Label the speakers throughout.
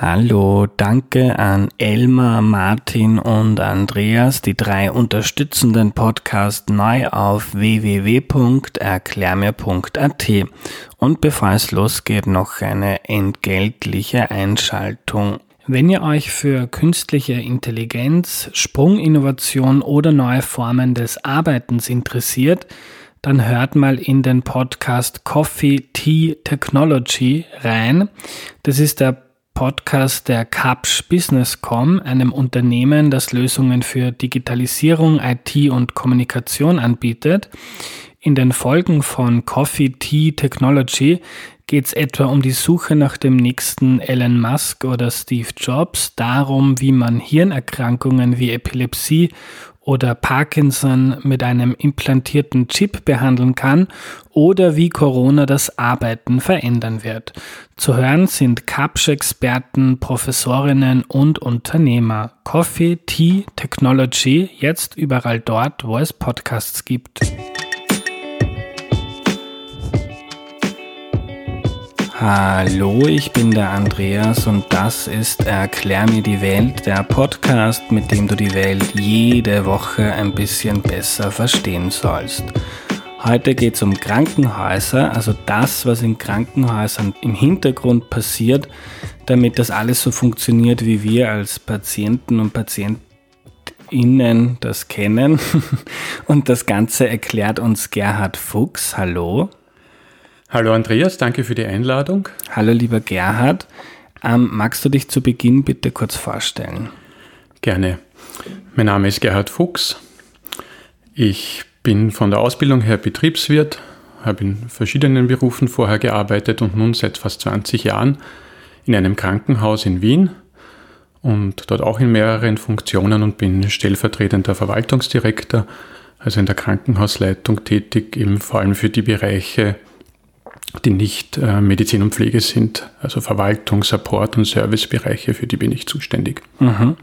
Speaker 1: Hallo, danke an Elmar, Martin und Andreas, die drei unterstützenden Podcast neu auf www.erklärmir.at. Und bevor es losgeht, noch eine entgeltliche Einschaltung. Wenn ihr euch für künstliche Intelligenz, Sprunginnovation oder neue Formen des Arbeitens interessiert, dann hört mal in den Podcast Coffee Tea Technology rein. Das ist der Podcast der Capsch Businesscom, einem Unternehmen, das Lösungen für Digitalisierung, IT und Kommunikation anbietet. In den Folgen von Coffee Tea Technology geht es etwa um die Suche nach dem nächsten Elon Musk oder Steve Jobs, darum, wie man Hirnerkrankungen wie Epilepsie oder Parkinson mit einem implantierten Chip behandeln kann oder wie Corona das Arbeiten verändern wird. Zu hören sind Capsch-Experten, Professorinnen und Unternehmer. Coffee, Tea, Technology, jetzt überall dort, wo es Podcasts gibt. Hallo, ich bin der Andreas und das ist Erklär mir die Welt, der Podcast, mit dem du die Welt jede Woche ein bisschen besser verstehen sollst. Heute geht es um Krankenhäuser, also das, was in Krankenhäusern im Hintergrund passiert, damit das alles so funktioniert, wie wir als Patienten und Patientinnen das kennen. Und das Ganze erklärt uns Gerhard Fuchs. Hallo.
Speaker 2: Hallo Andreas, danke für die Einladung.
Speaker 1: Hallo lieber Gerhard. Ähm, magst du dich zu Beginn bitte kurz vorstellen?
Speaker 2: Gerne. Mein Name ist Gerhard Fuchs. Ich bin von der Ausbildung her Betriebswirt, habe in verschiedenen Berufen vorher gearbeitet und nun seit fast 20 Jahren in einem Krankenhaus in Wien und dort auch in mehreren Funktionen und bin stellvertretender Verwaltungsdirektor, also in der Krankenhausleitung tätig, eben vor allem für die Bereiche die nicht äh, Medizin und Pflege sind, also Verwaltung, Support und Servicebereiche, für die bin ich zuständig.
Speaker 1: Mhm.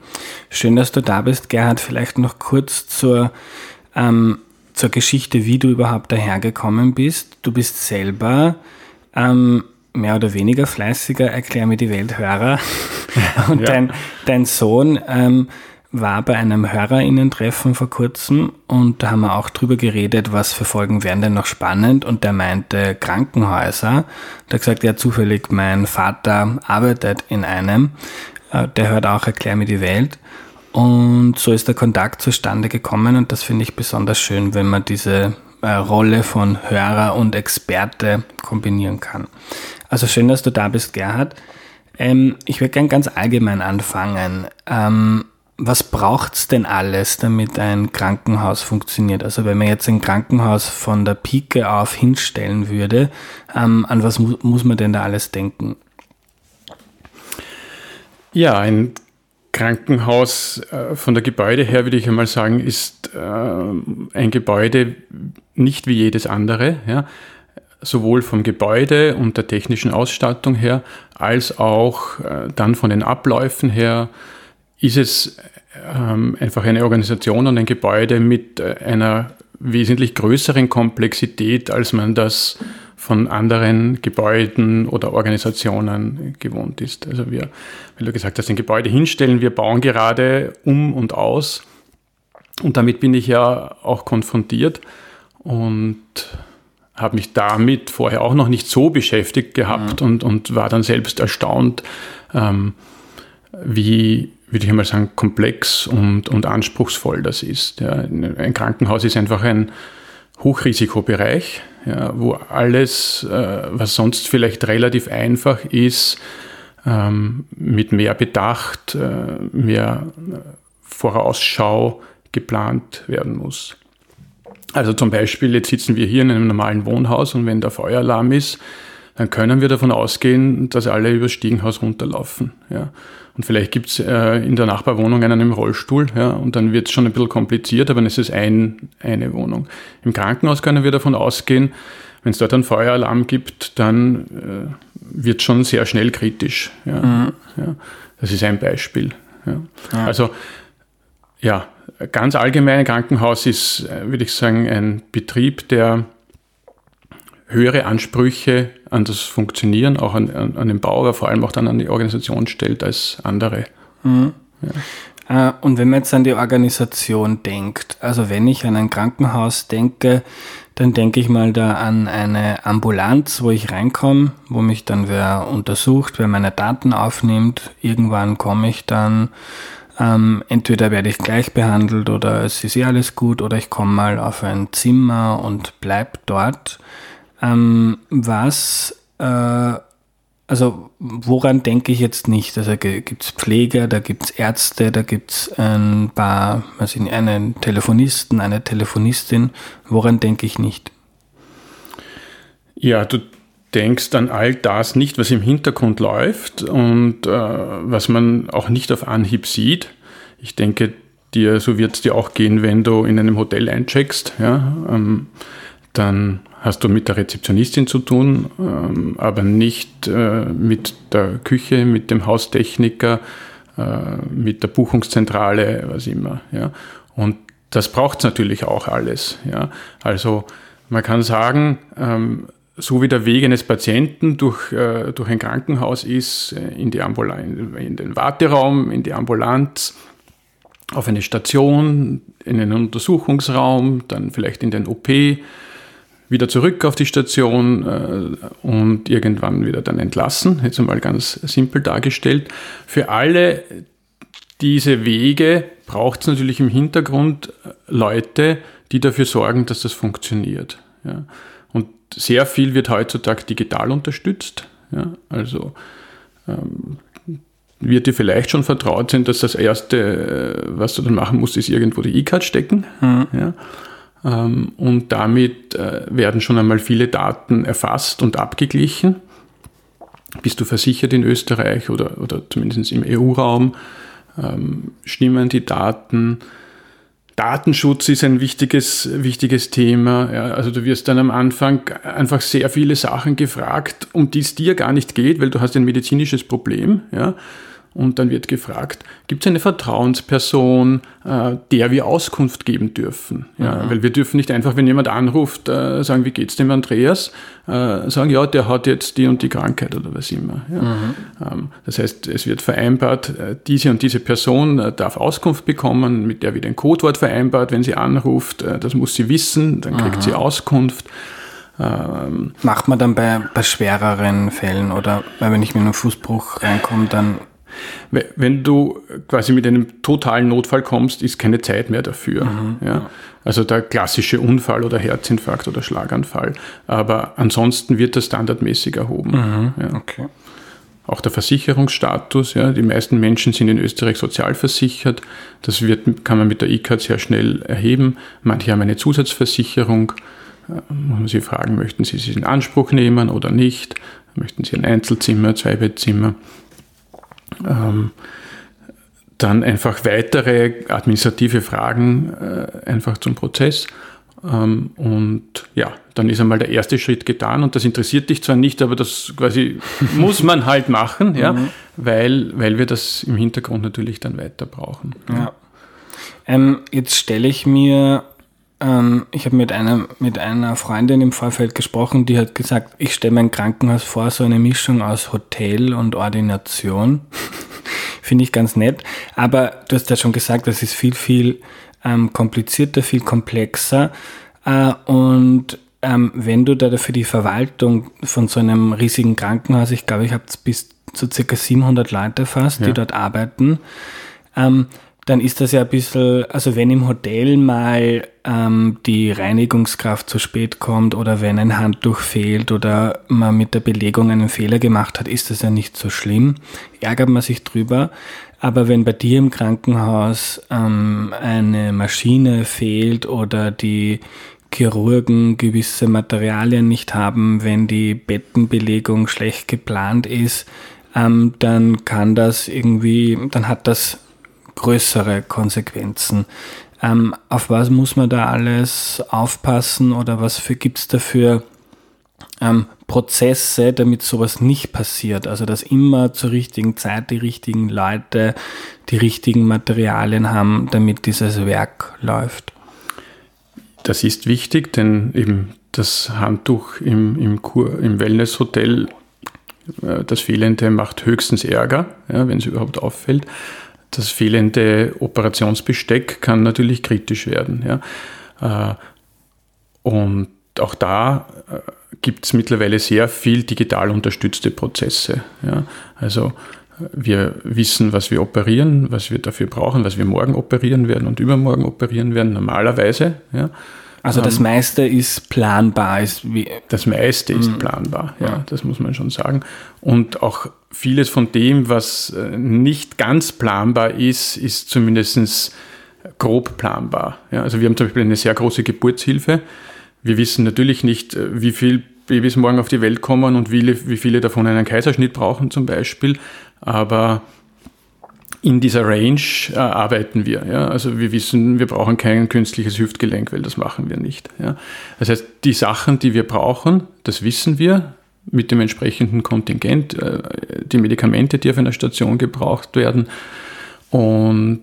Speaker 1: Schön, dass du da bist, Gerhard. Vielleicht noch kurz zur, ähm, zur Geschichte, wie du überhaupt dahergekommen bist. Du bist selber ähm, mehr oder weniger fleißiger Erklär mir die Welthörer und ja. dein, dein Sohn ähm, war bei einem HörerInnen-Treffen vor kurzem und da haben wir auch drüber geredet, was für Folgen wären denn noch spannend und der meinte Krankenhäuser. Hat gesagt, ja zufällig, mein Vater arbeitet in einem, äh, der hört auch Erklär mir die Welt und so ist der Kontakt zustande gekommen und das finde ich besonders schön, wenn man diese äh, Rolle von Hörer und Experte kombinieren kann. Also schön, dass du da bist, Gerhard. Ähm, ich würde gern ganz allgemein anfangen. Ähm, was braucht's denn alles, damit ein Krankenhaus funktioniert? Also wenn man jetzt ein Krankenhaus von der Pike auf hinstellen würde, ähm, an was mu muss man denn da alles denken?
Speaker 2: Ja, ein Krankenhaus äh, von der Gebäude her, würde ich einmal sagen, ist äh, ein Gebäude nicht wie jedes andere. Ja? sowohl vom Gebäude und der technischen Ausstattung her, als auch äh, dann von den Abläufen her, ist es ähm, einfach eine Organisation und ein Gebäude mit äh, einer wesentlich größeren Komplexität, als man das von anderen Gebäuden oder Organisationen gewohnt ist. Also wir, weil du gesagt hast, ein Gebäude hinstellen, wir bauen gerade um und aus. Und damit bin ich ja auch konfrontiert und habe mich damit vorher auch noch nicht so beschäftigt gehabt mhm. und, und war dann selbst erstaunt, ähm, wie, würde ich einmal sagen, komplex und, und anspruchsvoll das ist. Ja, ein Krankenhaus ist einfach ein Hochrisikobereich, ja, wo alles, äh, was sonst vielleicht relativ einfach ist, ähm, mit mehr Bedacht, äh, mehr Vorausschau geplant werden muss. Also zum Beispiel, jetzt sitzen wir hier in einem normalen Wohnhaus und wenn der Feueralarm ist, dann können wir davon ausgehen, dass alle übers Stiegenhaus runterlaufen. Ja. Und vielleicht gibt es äh, in der Nachbarwohnung einen im Rollstuhl, ja, und dann wird es schon ein bisschen kompliziert, aber es ist ein, eine Wohnung. Im Krankenhaus können wir davon ausgehen, wenn es dort einen Feueralarm gibt, dann äh, wird schon sehr schnell kritisch. Ja. Mhm. ja. Das ist ein Beispiel. Ja. ja. Also ja, ganz allgemein ein Krankenhaus ist, äh, würde ich sagen, ein Betrieb, der höhere Ansprüche an das Funktionieren, auch an, an, an den Bau, aber vor allem auch dann an die Organisation stellt als andere. Mhm.
Speaker 1: Ja. Äh, und wenn man jetzt an die Organisation denkt, also wenn ich an ein Krankenhaus denke, dann denke ich mal da an eine Ambulanz, wo ich reinkomme, wo mich dann wer untersucht, wer meine Daten aufnimmt. Irgendwann komme ich dann, ähm, entweder werde ich gleich behandelt oder es ist eh alles gut oder ich komme mal auf ein Zimmer und bleib dort. Ähm, was, äh, also woran denke ich jetzt nicht? Also gibt es Pfleger, da gibt es Ärzte, da gibt es ein paar, was ich, einen Telefonisten, eine Telefonistin. Woran denke ich nicht?
Speaker 2: Ja, du denkst an all das nicht, was im Hintergrund läuft und äh, was man auch nicht auf Anhieb sieht. Ich denke, dir, so wird es dir auch gehen, wenn du in einem Hotel eincheckst. Ja? Ähm, dann hast du mit der Rezeptionistin zu tun, ähm, aber nicht äh, mit der Küche, mit dem Haustechniker, äh, mit der Buchungszentrale, was immer. Ja. Und das braucht es natürlich auch alles. Ja. Also man kann sagen, ähm, so wie der Weg eines Patienten durch, äh, durch ein Krankenhaus ist, äh, in, die Ambulan in den Warteraum, in die Ambulanz, auf eine Station, in einen Untersuchungsraum, dann vielleicht in den OP, wieder zurück auf die Station äh, und irgendwann wieder dann entlassen. Jetzt einmal ganz simpel dargestellt. Für alle diese Wege braucht es natürlich im Hintergrund Leute, die dafür sorgen, dass das funktioniert. Ja. Und sehr viel wird heutzutage digital unterstützt. Ja. Also ähm, wird dir vielleicht schon vertraut sein, dass das Erste, äh, was du dann machen musst, ist irgendwo die E-Card stecken. Mhm. Ja. Ähm, und damit äh, werden schon einmal viele Daten erfasst und abgeglichen. Bist du versichert in Österreich oder, oder zumindest im EU-Raum? Ähm, stimmen die Daten? Datenschutz ist ein wichtiges, wichtiges Thema. Ja, also du wirst dann am Anfang einfach sehr viele Sachen gefragt, um die es dir gar nicht geht, weil du hast ein medizinisches Problem. Ja. Und dann wird gefragt, gibt es eine Vertrauensperson, äh, der wir Auskunft geben dürfen? Ja, mhm. Weil wir dürfen nicht einfach, wenn jemand anruft, äh, sagen, wie geht's dem Andreas? Äh, sagen, ja, der hat jetzt die und die Krankheit oder was immer. Ja. Mhm. Ähm, das heißt, es wird vereinbart, äh, diese und diese Person äh, darf Auskunft bekommen, mit der wird ein Codewort vereinbart, wenn sie anruft. Äh, das muss sie wissen, dann kriegt mhm. sie Auskunft.
Speaker 1: Ähm, Macht man dann bei, bei schwereren Fällen oder weil wenn ich mit einem Fußbruch reinkomme, dann
Speaker 2: wenn du quasi mit einem totalen Notfall kommst, ist keine Zeit mehr dafür. Mhm. Ja? Also der klassische Unfall oder Herzinfarkt oder Schlaganfall. Aber ansonsten wird das standardmäßig erhoben. Mhm. Ja. Okay. Auch der Versicherungsstatus, ja, die meisten Menschen sind in Österreich sozialversichert. Das wird, kann man mit der E-Card sehr schnell erheben. Manche haben eine Zusatzversicherung. Äh, muss man sie fragen, möchten sie sie in Anspruch nehmen oder nicht? Möchten sie ein Einzelzimmer, Zweibettzimmer? Ähm, dann einfach weitere administrative Fragen äh, einfach zum Prozess. Ähm, und ja, dann ist einmal der erste Schritt getan und das interessiert dich zwar nicht, aber das quasi muss man halt machen, ja, mhm. weil, weil wir das im Hintergrund natürlich dann weiter brauchen. Ja.
Speaker 1: Ähm, jetzt stelle ich mir ähm, ich habe mit einer, mit einer Freundin im Vorfeld gesprochen, die hat gesagt, ich stelle mein Krankenhaus vor, so eine Mischung aus Hotel und Ordination. Finde ich ganz nett. Aber du hast ja schon gesagt, das ist viel, viel ähm, komplizierter, viel komplexer. Äh, und ähm, wenn du da für die Verwaltung von so einem riesigen Krankenhaus, ich glaube, ich habe bis zu circa 700 Leute fast, ja. die dort arbeiten, ähm, dann ist das ja ein bisschen, also wenn im Hotel mal ähm, die Reinigungskraft zu spät kommt oder wenn ein Handtuch fehlt oder man mit der Belegung einen Fehler gemacht hat, ist das ja nicht so schlimm. Ärgert man sich drüber. Aber wenn bei dir im Krankenhaus ähm, eine Maschine fehlt oder die Chirurgen gewisse Materialien nicht haben, wenn die Bettenbelegung schlecht geplant ist, ähm, dann kann das irgendwie, dann hat das größere Konsequenzen. Ähm, auf was muss man da alles aufpassen oder was gibt es dafür ähm, Prozesse, damit sowas nicht passiert? Also dass immer zur richtigen Zeit die richtigen Leute die richtigen Materialien haben, damit dieses Werk läuft.
Speaker 2: Das ist wichtig, denn eben das Handtuch im, im, Kur, im Wellnesshotel, äh, das Fehlende macht höchstens Ärger, ja, wenn es überhaupt auffällt. Das fehlende Operationsbesteck kann natürlich kritisch werden. Ja. Äh, und auch da äh, gibt es mittlerweile sehr viel digital unterstützte Prozesse. Ja. Also wir wissen, was wir operieren, was wir dafür brauchen, was wir morgen operieren werden und übermorgen operieren werden, normalerweise. Ja.
Speaker 1: Also das ähm, meiste ist planbar. Ist
Speaker 2: wie das meiste ist mhm. planbar, ja, das muss man schon sagen. Und auch vieles von dem, was äh, nicht ganz planbar ist, ist zumindest grob planbar. Ja, also wir haben zum Beispiel eine sehr große Geburtshilfe. Wir wissen natürlich nicht, äh, wie viele Babys morgen auf die Welt kommen und wie, wie viele davon einen Kaiserschnitt brauchen zum Beispiel. Aber in dieser Range äh, arbeiten wir. Ja? Also wir wissen, wir brauchen kein künstliches Hüftgelenk, weil das machen wir nicht. Ja? Das heißt, die Sachen, die wir brauchen, das wissen wir mit dem entsprechenden Kontingent, äh, die Medikamente, die auf einer Station gebraucht werden. Und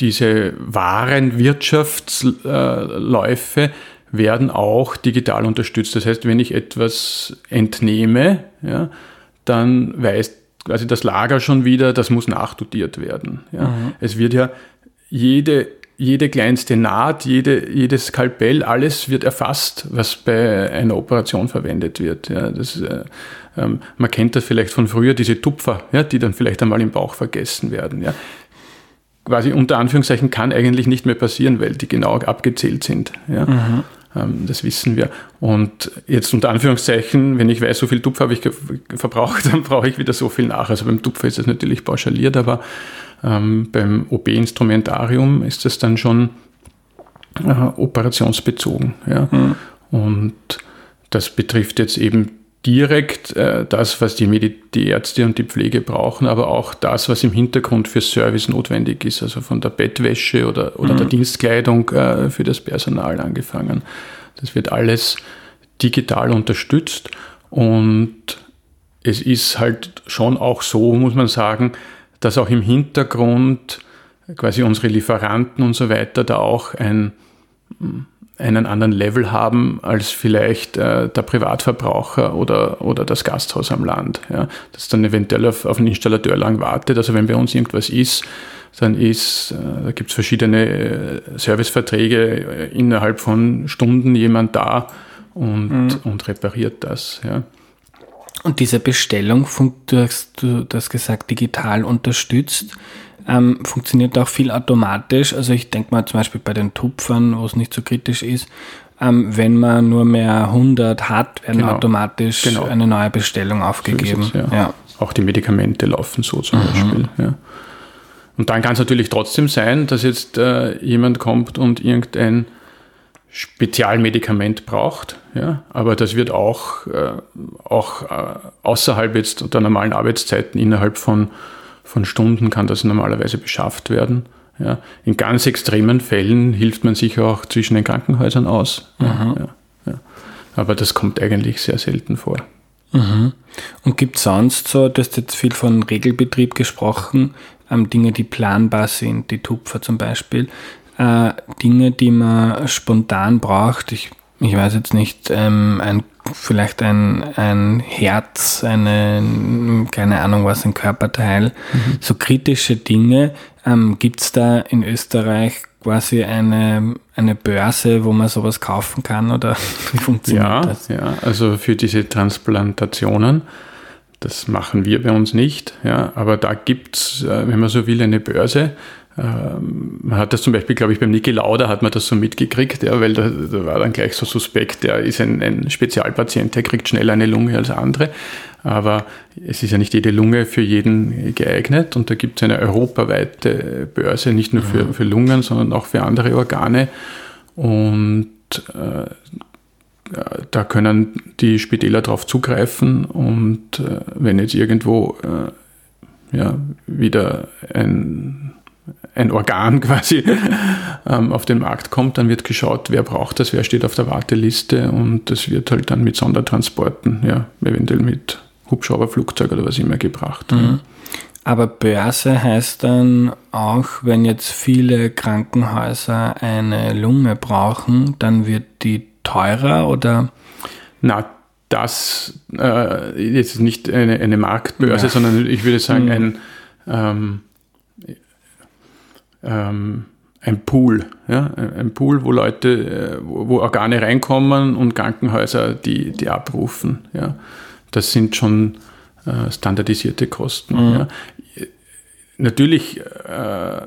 Speaker 2: diese wahren Wirtschaftsläufe werden auch digital unterstützt. Das heißt, wenn ich etwas entnehme, ja, dann weiß quasi das Lager schon wieder, das muss nachdotiert werden. Ja. Mhm. Es wird ja jede, jede kleinste Naht, jede, jedes Skalpell, alles wird erfasst, was bei einer Operation verwendet wird. Ja. Das, äh, ähm, man kennt das vielleicht von früher, diese Tupfer, ja, die dann vielleicht einmal im Bauch vergessen werden. Ja. Quasi unter Anführungszeichen kann eigentlich nicht mehr passieren, weil die genau abgezählt sind. Ja. Mhm. Ähm, das wissen wir. Und jetzt unter Anführungszeichen, wenn ich weiß, so viel Tupfer habe ich verbraucht, dann brauche ich wieder so viel nach. Also beim Tupfer ist das natürlich pauschaliert, aber ähm, beim OB-Instrumentarium ist das dann schon äh, operationsbezogen. Ja? Mhm. Und das betrifft jetzt eben direkt äh, das, was die, Medi die Ärzte und die Pflege brauchen, aber auch das, was im Hintergrund für Service notwendig ist, also von der Bettwäsche oder, oder mhm. der Dienstkleidung äh, für das Personal angefangen. Das wird alles digital unterstützt und es ist halt schon auch so, muss man sagen, dass auch im Hintergrund quasi unsere Lieferanten und so weiter da auch ein einen anderen Level haben als vielleicht äh, der Privatverbraucher oder, oder das Gasthaus am Land. Ja. Das dann eventuell auf, auf einen Installateur lang wartet. Also wenn bei uns irgendwas ist, dann ist, äh, da gibt es verschiedene äh, Serviceverträge, äh, innerhalb von Stunden jemand da und, mhm. und repariert das. Ja.
Speaker 1: Und diese Bestellung, du hast, du hast gesagt, digital unterstützt ähm, funktioniert auch viel automatisch. Also ich denke mal zum Beispiel bei den Tupfern, wo es nicht so kritisch ist, ähm, wenn man nur mehr 100 hat, werden genau. automatisch genau. eine neue Bestellung aufgegeben. So
Speaker 2: es, ja. ja. Auch die Medikamente laufen so zum mhm. Beispiel. Ja. Und dann kann es natürlich trotzdem sein, dass jetzt äh, jemand kommt und irgendein Spezialmedikament braucht, ja, aber das wird auch, äh, auch äh, außerhalb jetzt der normalen Arbeitszeiten innerhalb von von Stunden kann das normalerweise beschafft werden. Ja. In ganz extremen Fällen hilft man sich auch zwischen den Krankenhäusern aus. Ja, ja, Aber das kommt eigentlich sehr selten vor.
Speaker 1: Mhm. Und gibt es sonst so, du hast jetzt viel von Regelbetrieb gesprochen, ähm, Dinge, die planbar sind, die Tupfer zum Beispiel, äh, Dinge, die man spontan braucht. Ich, ich weiß jetzt nicht, ähm, ein vielleicht ein, ein Herz, eine, keine Ahnung was, ein Körperteil, mhm. so kritische Dinge. Ähm, Gibt es da in Österreich quasi eine, eine Börse, wo man sowas kaufen kann oder wie
Speaker 2: funktioniert ja, das? Ja, also für diese Transplantationen, das machen wir bei uns nicht, ja, aber da gibt es, äh, wenn man so will, eine Börse, man hat das zum Beispiel, glaube ich, beim Niki Lauda hat man das so mitgekriegt, ja, weil da, da, war dann gleich so suspekt, der ist ein, ein Spezialpatient, der kriegt schneller eine Lunge als andere. Aber es ist ja nicht jede Lunge für jeden geeignet und da gibt es eine europaweite Börse, nicht nur für, mhm. für Lungen, sondern auch für andere Organe. Und äh, da können die Spitäler darauf zugreifen und äh, wenn jetzt irgendwo äh, ja, wieder ein ein Organ quasi ähm, auf den Markt kommt, dann wird geschaut, wer braucht das, wer steht auf der Warteliste und das wird halt dann mit Sondertransporten, ja, eventuell mit Hubschrauber, Flugzeug oder was immer gebracht. Mhm.
Speaker 1: Aber Börse heißt dann auch, wenn jetzt viele Krankenhäuser eine Lunge brauchen, dann wird die teurer oder?
Speaker 2: Na, das äh, jetzt nicht eine, eine Marktbörse, ja. sondern ich würde sagen mhm. ein, ähm, ähm, ein Pool, ja, ein Pool, wo Leute, äh, wo Organe reinkommen und Krankenhäuser die, die abrufen. Ja. Das sind schon äh, standardisierte Kosten. Mhm. Ja. Natürlich, äh,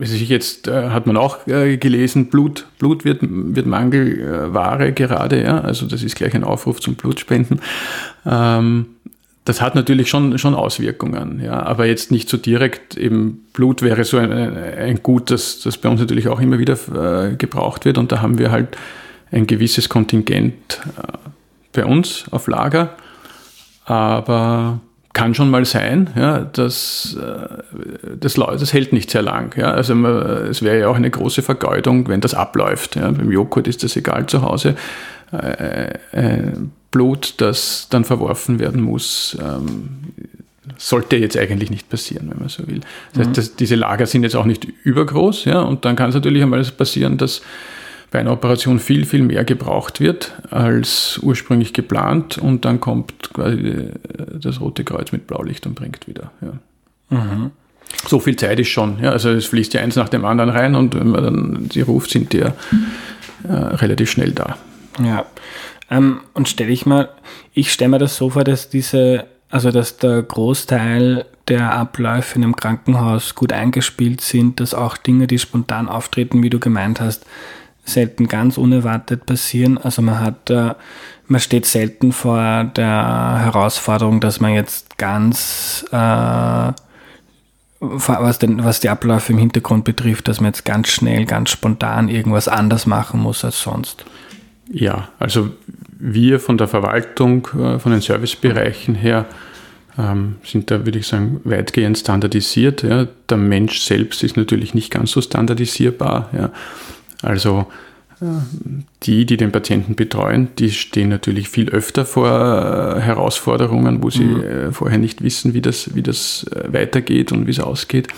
Speaker 2: ich jetzt äh, hat man auch äh, gelesen, Blut, Blut wird, wird Mangelware gerade, ja. Also das ist gleich ein Aufruf zum Blutspenden. Ähm, das hat natürlich schon, schon Auswirkungen, ja, aber jetzt nicht so direkt. Eben Blut wäre so ein, ein Gut, das, das bei uns natürlich auch immer wieder äh, gebraucht wird und da haben wir halt ein gewisses Kontingent äh, bei uns auf Lager. Aber kann schon mal sein, ja, dass äh, das, das hält nicht sehr lang. Ja. Also man, es wäre ja auch eine große Vergeudung, wenn das abläuft. Ja. Beim Joghurt ist das egal zu Hause. Äh, äh, Blut, das dann verworfen werden muss, ähm, sollte jetzt eigentlich nicht passieren, wenn man so will. Das heißt, mhm. dass diese Lager sind jetzt auch nicht übergroß, ja, und dann kann es natürlich einmal passieren, dass bei einer Operation viel, viel mehr gebraucht wird als ursprünglich geplant und dann kommt quasi das Rote Kreuz mit Blaulicht und bringt wieder. Ja. Mhm. So viel Zeit ist schon. Ja, also es fließt ja eins nach dem anderen rein und wenn man dann sie ruft, sind die ja äh, relativ schnell da.
Speaker 1: Ja. Ähm, und stelle ich mal, ich stelle mir das so vor, dass diese, also dass der Großteil der Abläufe in einem Krankenhaus gut eingespielt sind, dass auch Dinge, die spontan auftreten, wie du gemeint hast, selten ganz unerwartet passieren. Also man hat, äh, man steht selten vor der Herausforderung, dass man jetzt ganz, äh, was, den, was die Abläufe im Hintergrund betrifft, dass man jetzt ganz schnell, ganz spontan irgendwas anders machen muss als sonst.
Speaker 2: Ja, also wir von der Verwaltung, äh, von den Servicebereichen her, ähm, sind da, würde ich sagen, weitgehend standardisiert. Ja. Der Mensch selbst ist natürlich nicht ganz so standardisierbar. Ja. Also äh, die, die den Patienten betreuen, die stehen natürlich viel öfter vor äh, Herausforderungen, wo sie mhm. Vorher nicht wissen, wie das, wie das weitergeht und wie es ausgeht.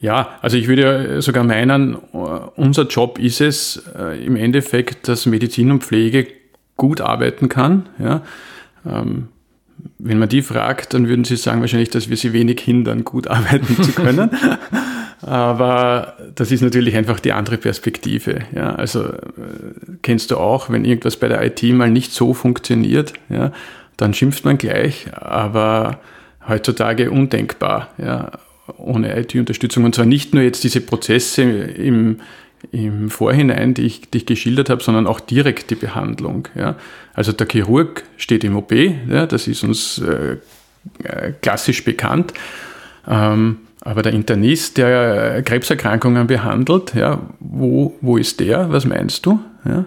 Speaker 2: Ja, also ich würde sogar meinen, unser Job ist es im Endeffekt, dass Medizin und Pflege gut arbeiten kann. Ja. Ähm, wenn man die fragt, dann würden sie sagen wahrscheinlich, dass wir sie wenig hindern, gut arbeiten zu können. Aber das ist natürlich einfach die andere Perspektive. Ja, also äh, kennst du auch, wenn irgendwas bei der IT mal nicht so funktioniert, ja, dann schimpft man gleich, aber heutzutage undenkbar, ja, ohne IT-Unterstützung. Und zwar nicht nur jetzt diese Prozesse im, im Vorhinein, die ich, die ich geschildert habe, sondern auch direkt die Behandlung. Ja. Also der Chirurg steht im OP, ja, das ist uns äh, äh klassisch bekannt. Ähm, aber der Internist, der Krebserkrankungen behandelt, ja, wo, wo ist der? Was meinst du? Ja?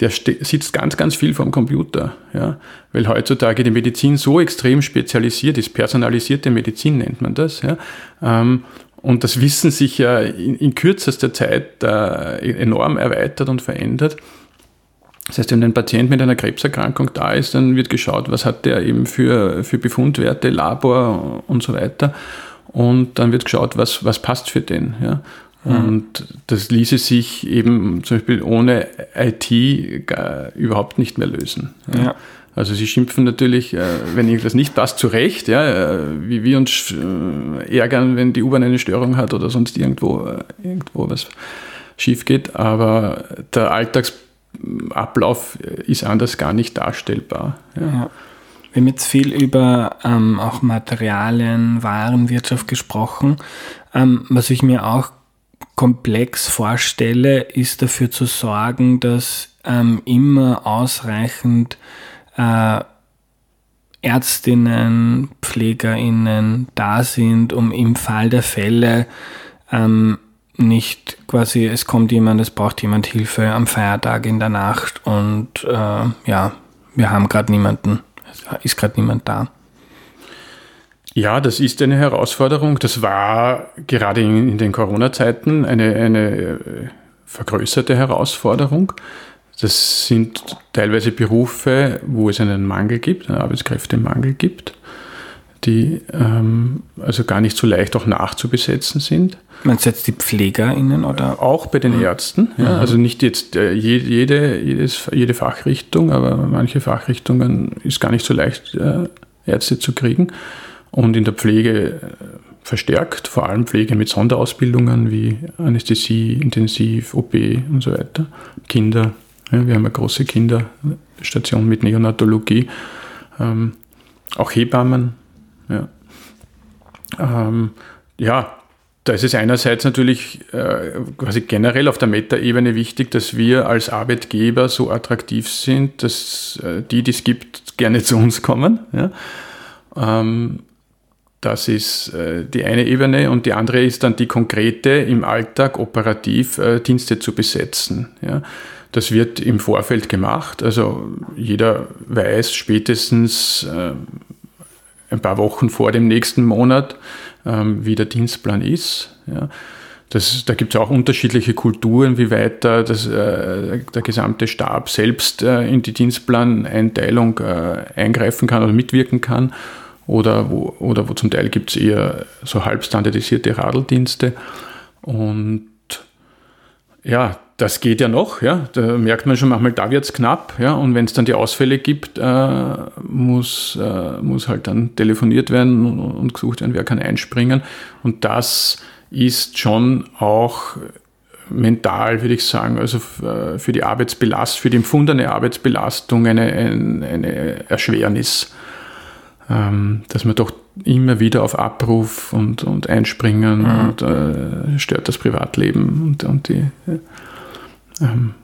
Speaker 2: Der sitzt ganz, ganz viel vom Computer, ja? weil heutzutage die Medizin so extrem spezialisiert ist, personalisierte Medizin nennt man das. Ja? Ähm, und das Wissen sich ja in, in kürzester Zeit äh, enorm erweitert und verändert. Das heißt, wenn ein Patient mit einer Krebserkrankung da ist, dann wird geschaut, was hat der eben für, für Befundwerte, Labor und so weiter und dann wird geschaut, was, was passt für den. Ja. Und das ließe sich eben zum Beispiel ohne IT überhaupt nicht mehr lösen. Ja. ja. Also sie schimpfen natürlich, äh, wenn irgendwas nicht passt, zu Recht, ja, äh, wie wir uns äh, ärgern, wenn die U-Bahn eine Störung hat oder sonst irgendwo, irgendwo was schief geht. Aber der Alltagsablauf ist anders gar nicht darstellbar. Ja.
Speaker 1: Wir haben jetzt viel über ähm, auch Materialien, Warenwirtschaft gesprochen. Ähm, was ich mir auch komplex vorstelle, ist dafür zu sorgen, dass ähm, immer ausreichend äh, Ärztinnen, Pflegerinnen da sind, um im Fall der Fälle ähm, nicht quasi, es kommt jemand, es braucht jemand Hilfe am Feiertag in der Nacht und äh, ja, wir haben gerade niemanden ist gerade niemand da.
Speaker 2: Ja, das ist eine Herausforderung. Das war gerade in, den Corona-Zeiten eine, eine äh, vergrößerte Herausforderung. Das sind teilweise Berufe, wo es einen Mangel gibt, einen Arbeitskräftemangel gibt. die ähm, also gar nicht so leicht auch nachzubesetzen sind.
Speaker 1: Meinst du jetzt die PflegerInnen oder?
Speaker 2: Auch bei den mhm. Ärzten, ja, mhm. also nicht jetzt äh, jede, jedes, jede Fachrichtung, aber manche Fachrichtungen ist gar nicht so leicht, äh, Ärzte zu kriegen. Und in der Pflege äh, verstärkt, vor allem Pflege mit Sonderausbildungen wie Anästhesie, Intensiv, OP und so weiter. Kinder, ja, wir haben eine große Kinderstation mit Neonatologie. Ähm, auch Hebammen. Ja. Ähm, ja, da ist es einerseits natürlich äh, quasi generell auf der Meta-Ebene wichtig, dass wir als Arbeitgeber so attraktiv sind, dass äh, die, die es gibt, gerne zu uns kommen. Ja? Ähm, das ist äh, die eine Ebene und die andere ist dann die konkrete im Alltag operativ äh, Dienste zu besetzen. Ja? Das wird im Vorfeld gemacht. Also jeder weiß spätestens äh, ein paar Wochen vor dem nächsten Monat, ähm, wie der Dienstplan ist. Ja. Das, da gibt es auch unterschiedliche Kulturen, wie weit da das, äh, der gesamte Stab selbst äh, in die Dienstplaneinteilung äh, eingreifen kann oder mitwirken kann. Oder wo, oder wo zum Teil gibt es eher so halb standardisierte Radeldienste. Und ja, das geht ja noch, ja. Da merkt man schon manchmal, da wird es knapp, ja. Und wenn es dann die Ausfälle gibt, äh, muss, äh, muss halt dann telefoniert werden und, gesucht werden, wer kann einspringen. Und das ist schon auch mental, würde ich sagen, also äh, für die Arbeitsbelastung, für die empfundene Arbeitsbelastung eine, eine, eine Erschwernis, dass man doch immer wieder auf Abruf und, und Einspringen mhm. und äh, stört das Privatleben und, und die ähm,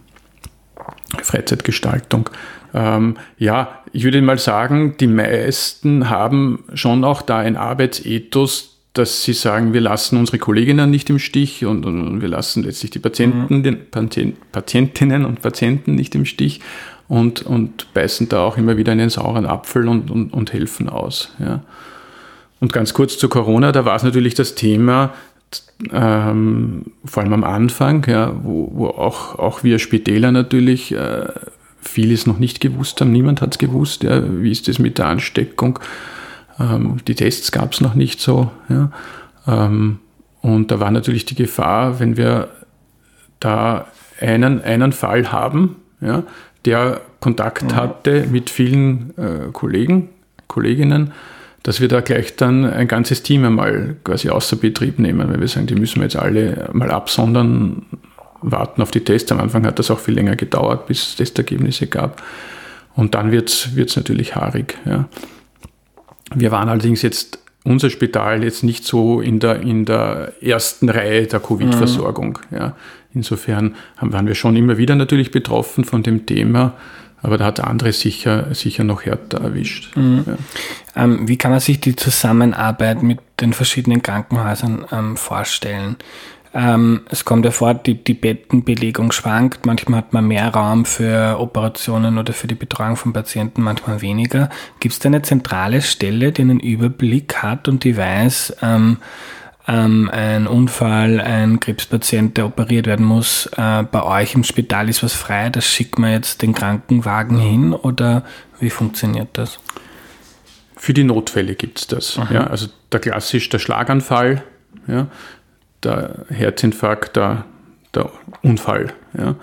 Speaker 2: Freizeitgestaltung. Ähm, ja, ich würde mal sagen, die meisten haben schon auch da ein Arbeitsethos, dass sie sagen, wir lassen unsere Kolleginnen nicht im Stich und, und wir lassen letztlich die Patienten, mhm. den Patient, Patientinnen und Patienten nicht im Stich und, und beißen da auch immer wieder einen sauren Apfel und, und, und helfen aus. Ja. Und ganz kurz zu Corona, da war es natürlich das Thema, ähm, vor allem am Anfang, ja, wo, wo auch, auch wir Spitäler natürlich äh, vieles noch nicht gewusst haben. Niemand hat es gewusst, ja, wie ist das mit der Ansteckung. Ähm, die Tests gab es noch nicht so. Ja. Ähm, und da war natürlich die Gefahr, wenn wir da einen, einen Fall haben, ja, der Kontakt mhm. hatte mit vielen äh, Kollegen, Kolleginnen, dass wir da gleich dann ein ganzes Team einmal quasi außer Betrieb nehmen, weil wir sagen, die müssen wir jetzt alle mal absondern, warten auf die Tests. Am Anfang hat das auch viel länger gedauert, bis es Testergebnisse gab. Und dann wird es natürlich haarig. Ja. Wir waren allerdings jetzt, unser Spital jetzt nicht so in der, in der ersten Reihe der Covid-Versorgung. Mhm. Ja. Insofern haben, waren wir schon immer wieder natürlich betroffen von dem Thema. Aber da hat andere sicher, sicher noch härter erwischt. Mhm.
Speaker 1: Ja. Ähm, wie kann man sich die Zusammenarbeit mit den verschiedenen Krankenhäusern ähm, vorstellen? Ähm, es kommt ja vor, die, die Bettenbelegung schwankt. Manchmal hat man mehr Raum für Operationen oder für die Betreuung von Patienten, manchmal weniger. Gibt es da eine zentrale Stelle, die einen Überblick hat und die weiß, ähm, ähm, ein Unfall, ein Krebspatient, der operiert werden muss, äh, bei euch im Spital ist was frei, das schickt man jetzt den Krankenwagen hin oder wie funktioniert das?
Speaker 2: Für die Notfälle gibt es das. Ja, also der klassisch der Schlaganfall, ja, der Herzinfarkt, der, der Unfall. Ja.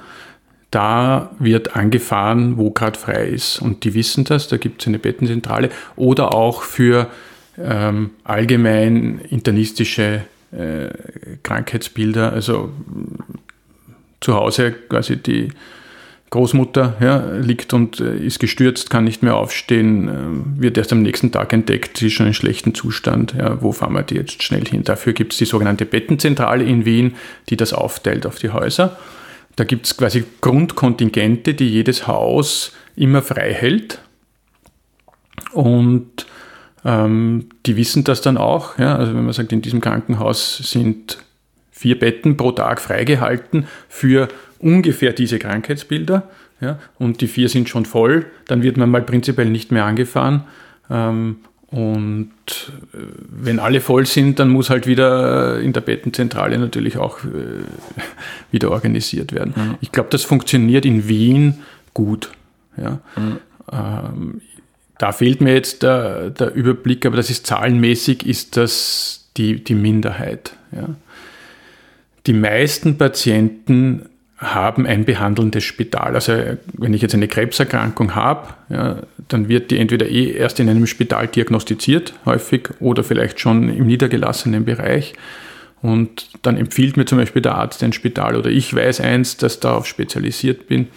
Speaker 2: Da wird angefahren, wo gerade frei ist. Und die wissen das, da gibt es eine Bettenzentrale. Oder auch für ähm, allgemein internistische äh, Krankheitsbilder, also zu Hause quasi die Großmutter ja, liegt und äh, ist gestürzt, kann nicht mehr aufstehen, äh, wird erst am nächsten Tag entdeckt, sie ist schon in schlechtem Zustand. Ja, wo fahren wir die jetzt schnell hin? Dafür gibt es die sogenannte Bettenzentrale in Wien, die das aufteilt auf die Häuser. Da gibt es quasi Grundkontingente, die jedes Haus immer frei hält. Und ähm, die wissen das dann auch. Ja? Also wenn man sagt, in diesem Krankenhaus sind vier Betten pro Tag freigehalten für ungefähr diese Krankheitsbilder. Ja? Und die vier sind schon voll, dann wird man mal prinzipiell nicht mehr angefahren. Ähm, und äh, wenn alle voll sind, dann muss halt wieder in der Bettenzentrale natürlich auch äh, wieder organisiert werden. Mhm. Ich glaube, das funktioniert in Wien gut. Ja. Mhm. Ähm, da fehlt mir jetzt der, der Überblick, aber das ist zahlenmäßig, ist das die, die Minderheit. Ja. Die meisten Patienten haben ein behandelndes Spital. Also wenn ich jetzt eine Krebserkrankung habe, ja, dann wird die entweder eh erst in einem Spital diagnostiziert, häufig, oder vielleicht schon im niedergelassenen Bereich. Und dann empfiehlt mir zum Beispiel der Arzt ein Spital oder ich weiß eins, dass darauf spezialisiert bin,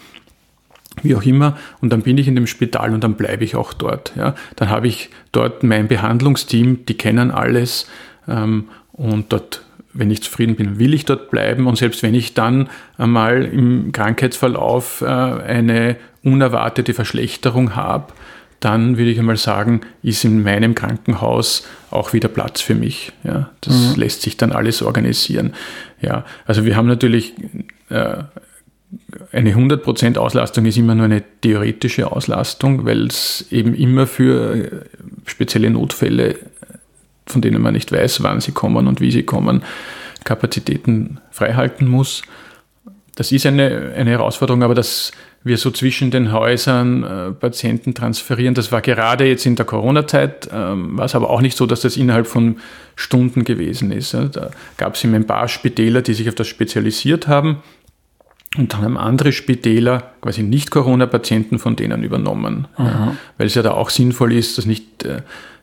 Speaker 2: wie auch immer. Und dann bin ich in dem Spital und dann bleibe ich auch dort. Ja. Dann habe ich dort mein Behandlungsteam, die kennen alles ähm, und dort wenn ich zufrieden bin, will ich dort bleiben. Und selbst wenn ich dann einmal im Krankheitsverlauf äh, eine unerwartete Verschlechterung habe, dann würde ich einmal sagen, ist in meinem Krankenhaus auch wieder Platz für mich. Ja, das mhm. lässt sich dann alles organisieren. Ja, also wir haben natürlich äh, eine 100% Auslastung ist immer nur eine theoretische Auslastung, weil es eben immer für äh, spezielle Notfälle von denen man nicht weiß, wann sie kommen und wie sie kommen, Kapazitäten freihalten muss. Das ist eine, eine Herausforderung, aber dass wir so zwischen den Häusern äh, Patienten transferieren, das war gerade jetzt in der Corona-Zeit, ähm, war es aber auch nicht so, dass das innerhalb von Stunden gewesen ist. Ja. Da gab es eben ein paar Spitäler, die sich auf das spezialisiert haben und dann haben andere Spitäler quasi nicht Corona-Patienten von denen übernommen, ja, weil es ja da auch sinnvoll ist, dass nicht äh,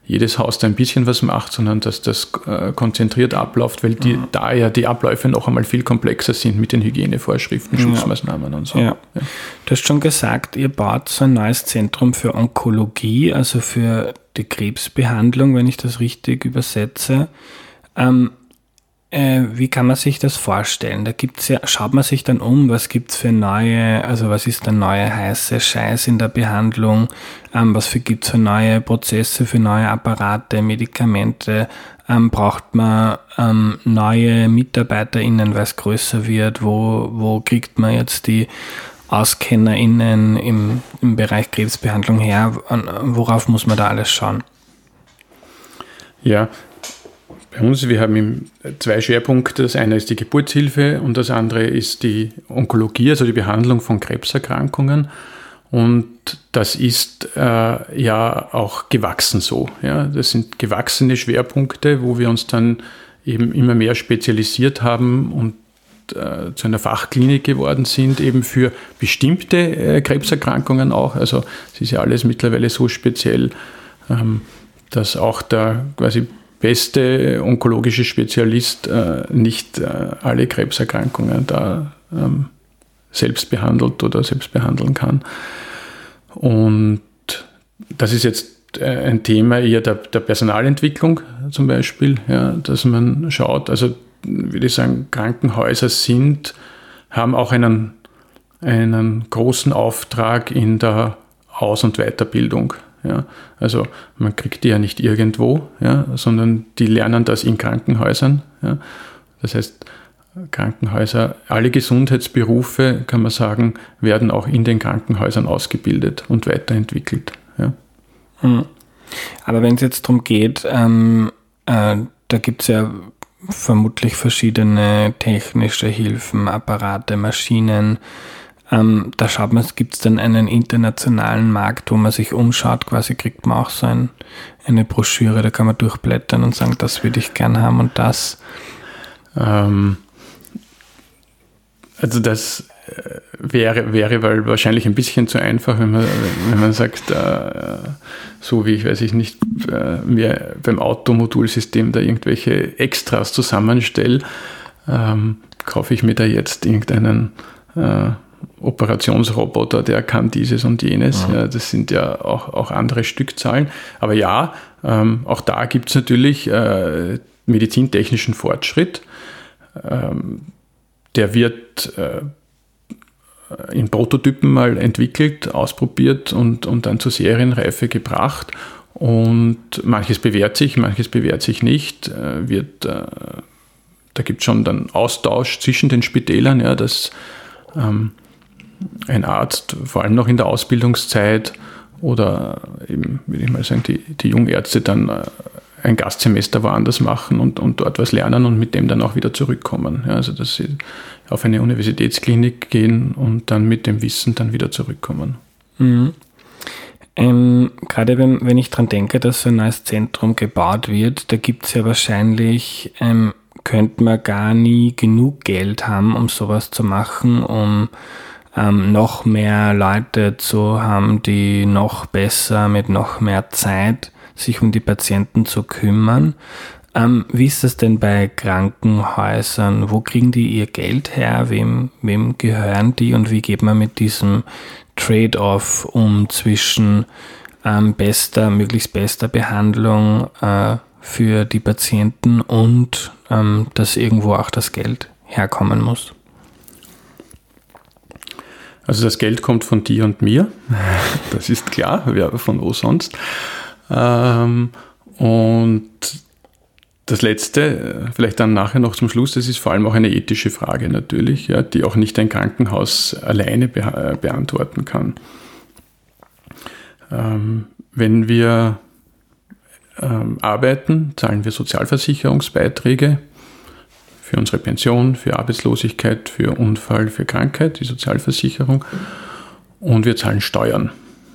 Speaker 2: jedes Haus da ein bisschen was macht, sondern dass das äh, konzentriert abläuft, weil die, mhm. da ja die Abläufe noch einmal viel komplexer sind mit den Hygienevorschriften, Schutzmaßnahmen ja. und so. Ja.
Speaker 1: Ja. Du hast schon gesagt, ihr baut so ein neues Zentrum für Onkologie, also für die Krebsbehandlung, wenn ich das richtig übersetze. Ähm, äh, wie kann man sich das vorstellen? Da gibt's ja, schaut man sich dann um, was gibt's für neue, also was ist der neue heiße Scheiß in der Behandlung, ähm, was für gibt's für neue Prozesse, für neue Apparate, Medikamente, ähm, braucht man ähm, neue MitarbeiterInnen, weil es größer wird, wo, wo kriegt man jetzt die AuskennerInnen im, im Bereich Krebsbehandlung her, worauf muss man da alles schauen?
Speaker 2: Ja, bei uns, wir haben zwei Schwerpunkte. Das eine ist die Geburtshilfe und das andere ist die Onkologie, also die Behandlung von Krebserkrankungen. Und das ist äh, ja auch gewachsen so. Ja? Das sind gewachsene Schwerpunkte, wo wir uns dann eben immer mehr spezialisiert haben und äh, zu einer Fachklinik geworden sind, eben für bestimmte äh, Krebserkrankungen auch. Also es ist ja alles mittlerweile so speziell, ähm, dass auch der quasi beste onkologische Spezialist äh, nicht äh, alle Krebserkrankungen da ähm, selbst behandelt oder selbst behandeln kann. Und das ist jetzt äh, ein Thema eher der, der Personalentwicklung zum Beispiel, ja, dass man schaut, also würde ich sagen, Krankenhäuser sind, haben auch einen, einen großen Auftrag in der Aus- und Weiterbildung. Ja, also man kriegt die ja nicht irgendwo, ja, sondern die lernen das in Krankenhäusern. Ja. Das heißt, Krankenhäuser, alle Gesundheitsberufe, kann man sagen, werden auch in den Krankenhäusern ausgebildet und weiterentwickelt. Ja.
Speaker 1: Hm. Aber wenn es jetzt darum geht, ähm, äh, da gibt es ja vermutlich verschiedene technische Hilfen, Apparate, Maschinen, ähm, da schaut man, gibt es dann einen internationalen Markt, wo man sich umschaut, quasi kriegt man auch so ein, eine Broschüre, da kann man durchblättern und sagen, das würde ich gern haben und das.
Speaker 2: Ähm, also das äh, wäre, wäre weil wahrscheinlich ein bisschen zu einfach, wenn man, wenn man sagt, äh, so wie ich weiß ich nicht, äh, mir beim Automodulsystem da irgendwelche Extras zusammenstelle, ähm, kaufe ich mir da jetzt irgendeinen äh, Operationsroboter, der kann dieses und jenes. Ja. ja das sind ja auch, auch andere Stückzahlen. Aber ja, ähm, auch da gibt es natürlich äh, medizintechnischen Fortschritt. Ähm, der wird äh, in Prototypen mal entwickelt, ausprobiert und, und dann zur Serienreife gebracht. Und manches bewährt sich, manches bewährt sich nicht. Äh, wird, äh, da gibt es schon dann Austausch zwischen den Spitälern, ja, dass ähm, ein Arzt, vor allem noch in der Ausbildungszeit oder eben, würde ich mal sagen, die, die Jungärzte dann äh, ein Gastsemester woanders machen und, und dort was lernen und mit dem dann auch wieder zurückkommen. Ja, also dass sie auf eine Universitätsklinik gehen und dann mit dem Wissen dann wieder zurückkommen.
Speaker 1: Mhm. Ähm, gerade wenn, wenn ich daran denke, dass so ein neues Zentrum gebaut wird, da gibt es ja wahrscheinlich, ähm, könnte man gar nie genug Geld haben, um sowas zu machen, um ähm, noch mehr Leute zu haben, die noch besser mit noch mehr Zeit sich um die Patienten zu kümmern. Ähm, wie ist das denn bei Krankenhäusern? Wo kriegen die ihr Geld her? Wem, wem gehören die? Und wie geht man mit diesem Trade-off um zwischen ähm, bester, möglichst bester Behandlung äh, für die Patienten und ähm, dass irgendwo auch das Geld herkommen muss?
Speaker 2: Also das Geld kommt von dir und mir, das ist klar, wer von wo sonst. Ähm, und das Letzte, vielleicht dann nachher noch zum Schluss, das ist vor allem auch eine ethische Frage natürlich, ja, die auch nicht ein Krankenhaus alleine be äh, beantworten kann. Ähm, wenn wir ähm, arbeiten, zahlen wir Sozialversicherungsbeiträge für unsere Pension, für Arbeitslosigkeit, für Unfall, für Krankheit, die Sozialversicherung. Und wir zahlen Steuern.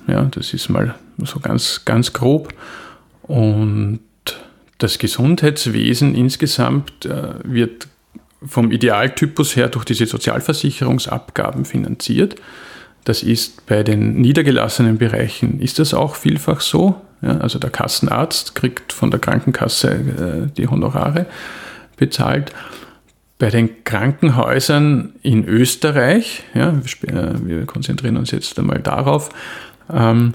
Speaker 2: Ja, das ist mal so ganz, ganz grob. Und das Gesundheitswesen insgesamt äh, wird vom Idealtypus her durch diese Sozialversicherungsabgaben finanziert. Das ist bei den niedergelassenen Bereichen, ist das auch vielfach so. Ja, also der Kassenarzt kriegt von der Krankenkasse äh, die Honorare bezahlt. Bei den Krankenhäusern in Österreich, ja, wir konzentrieren uns jetzt einmal darauf, ähm,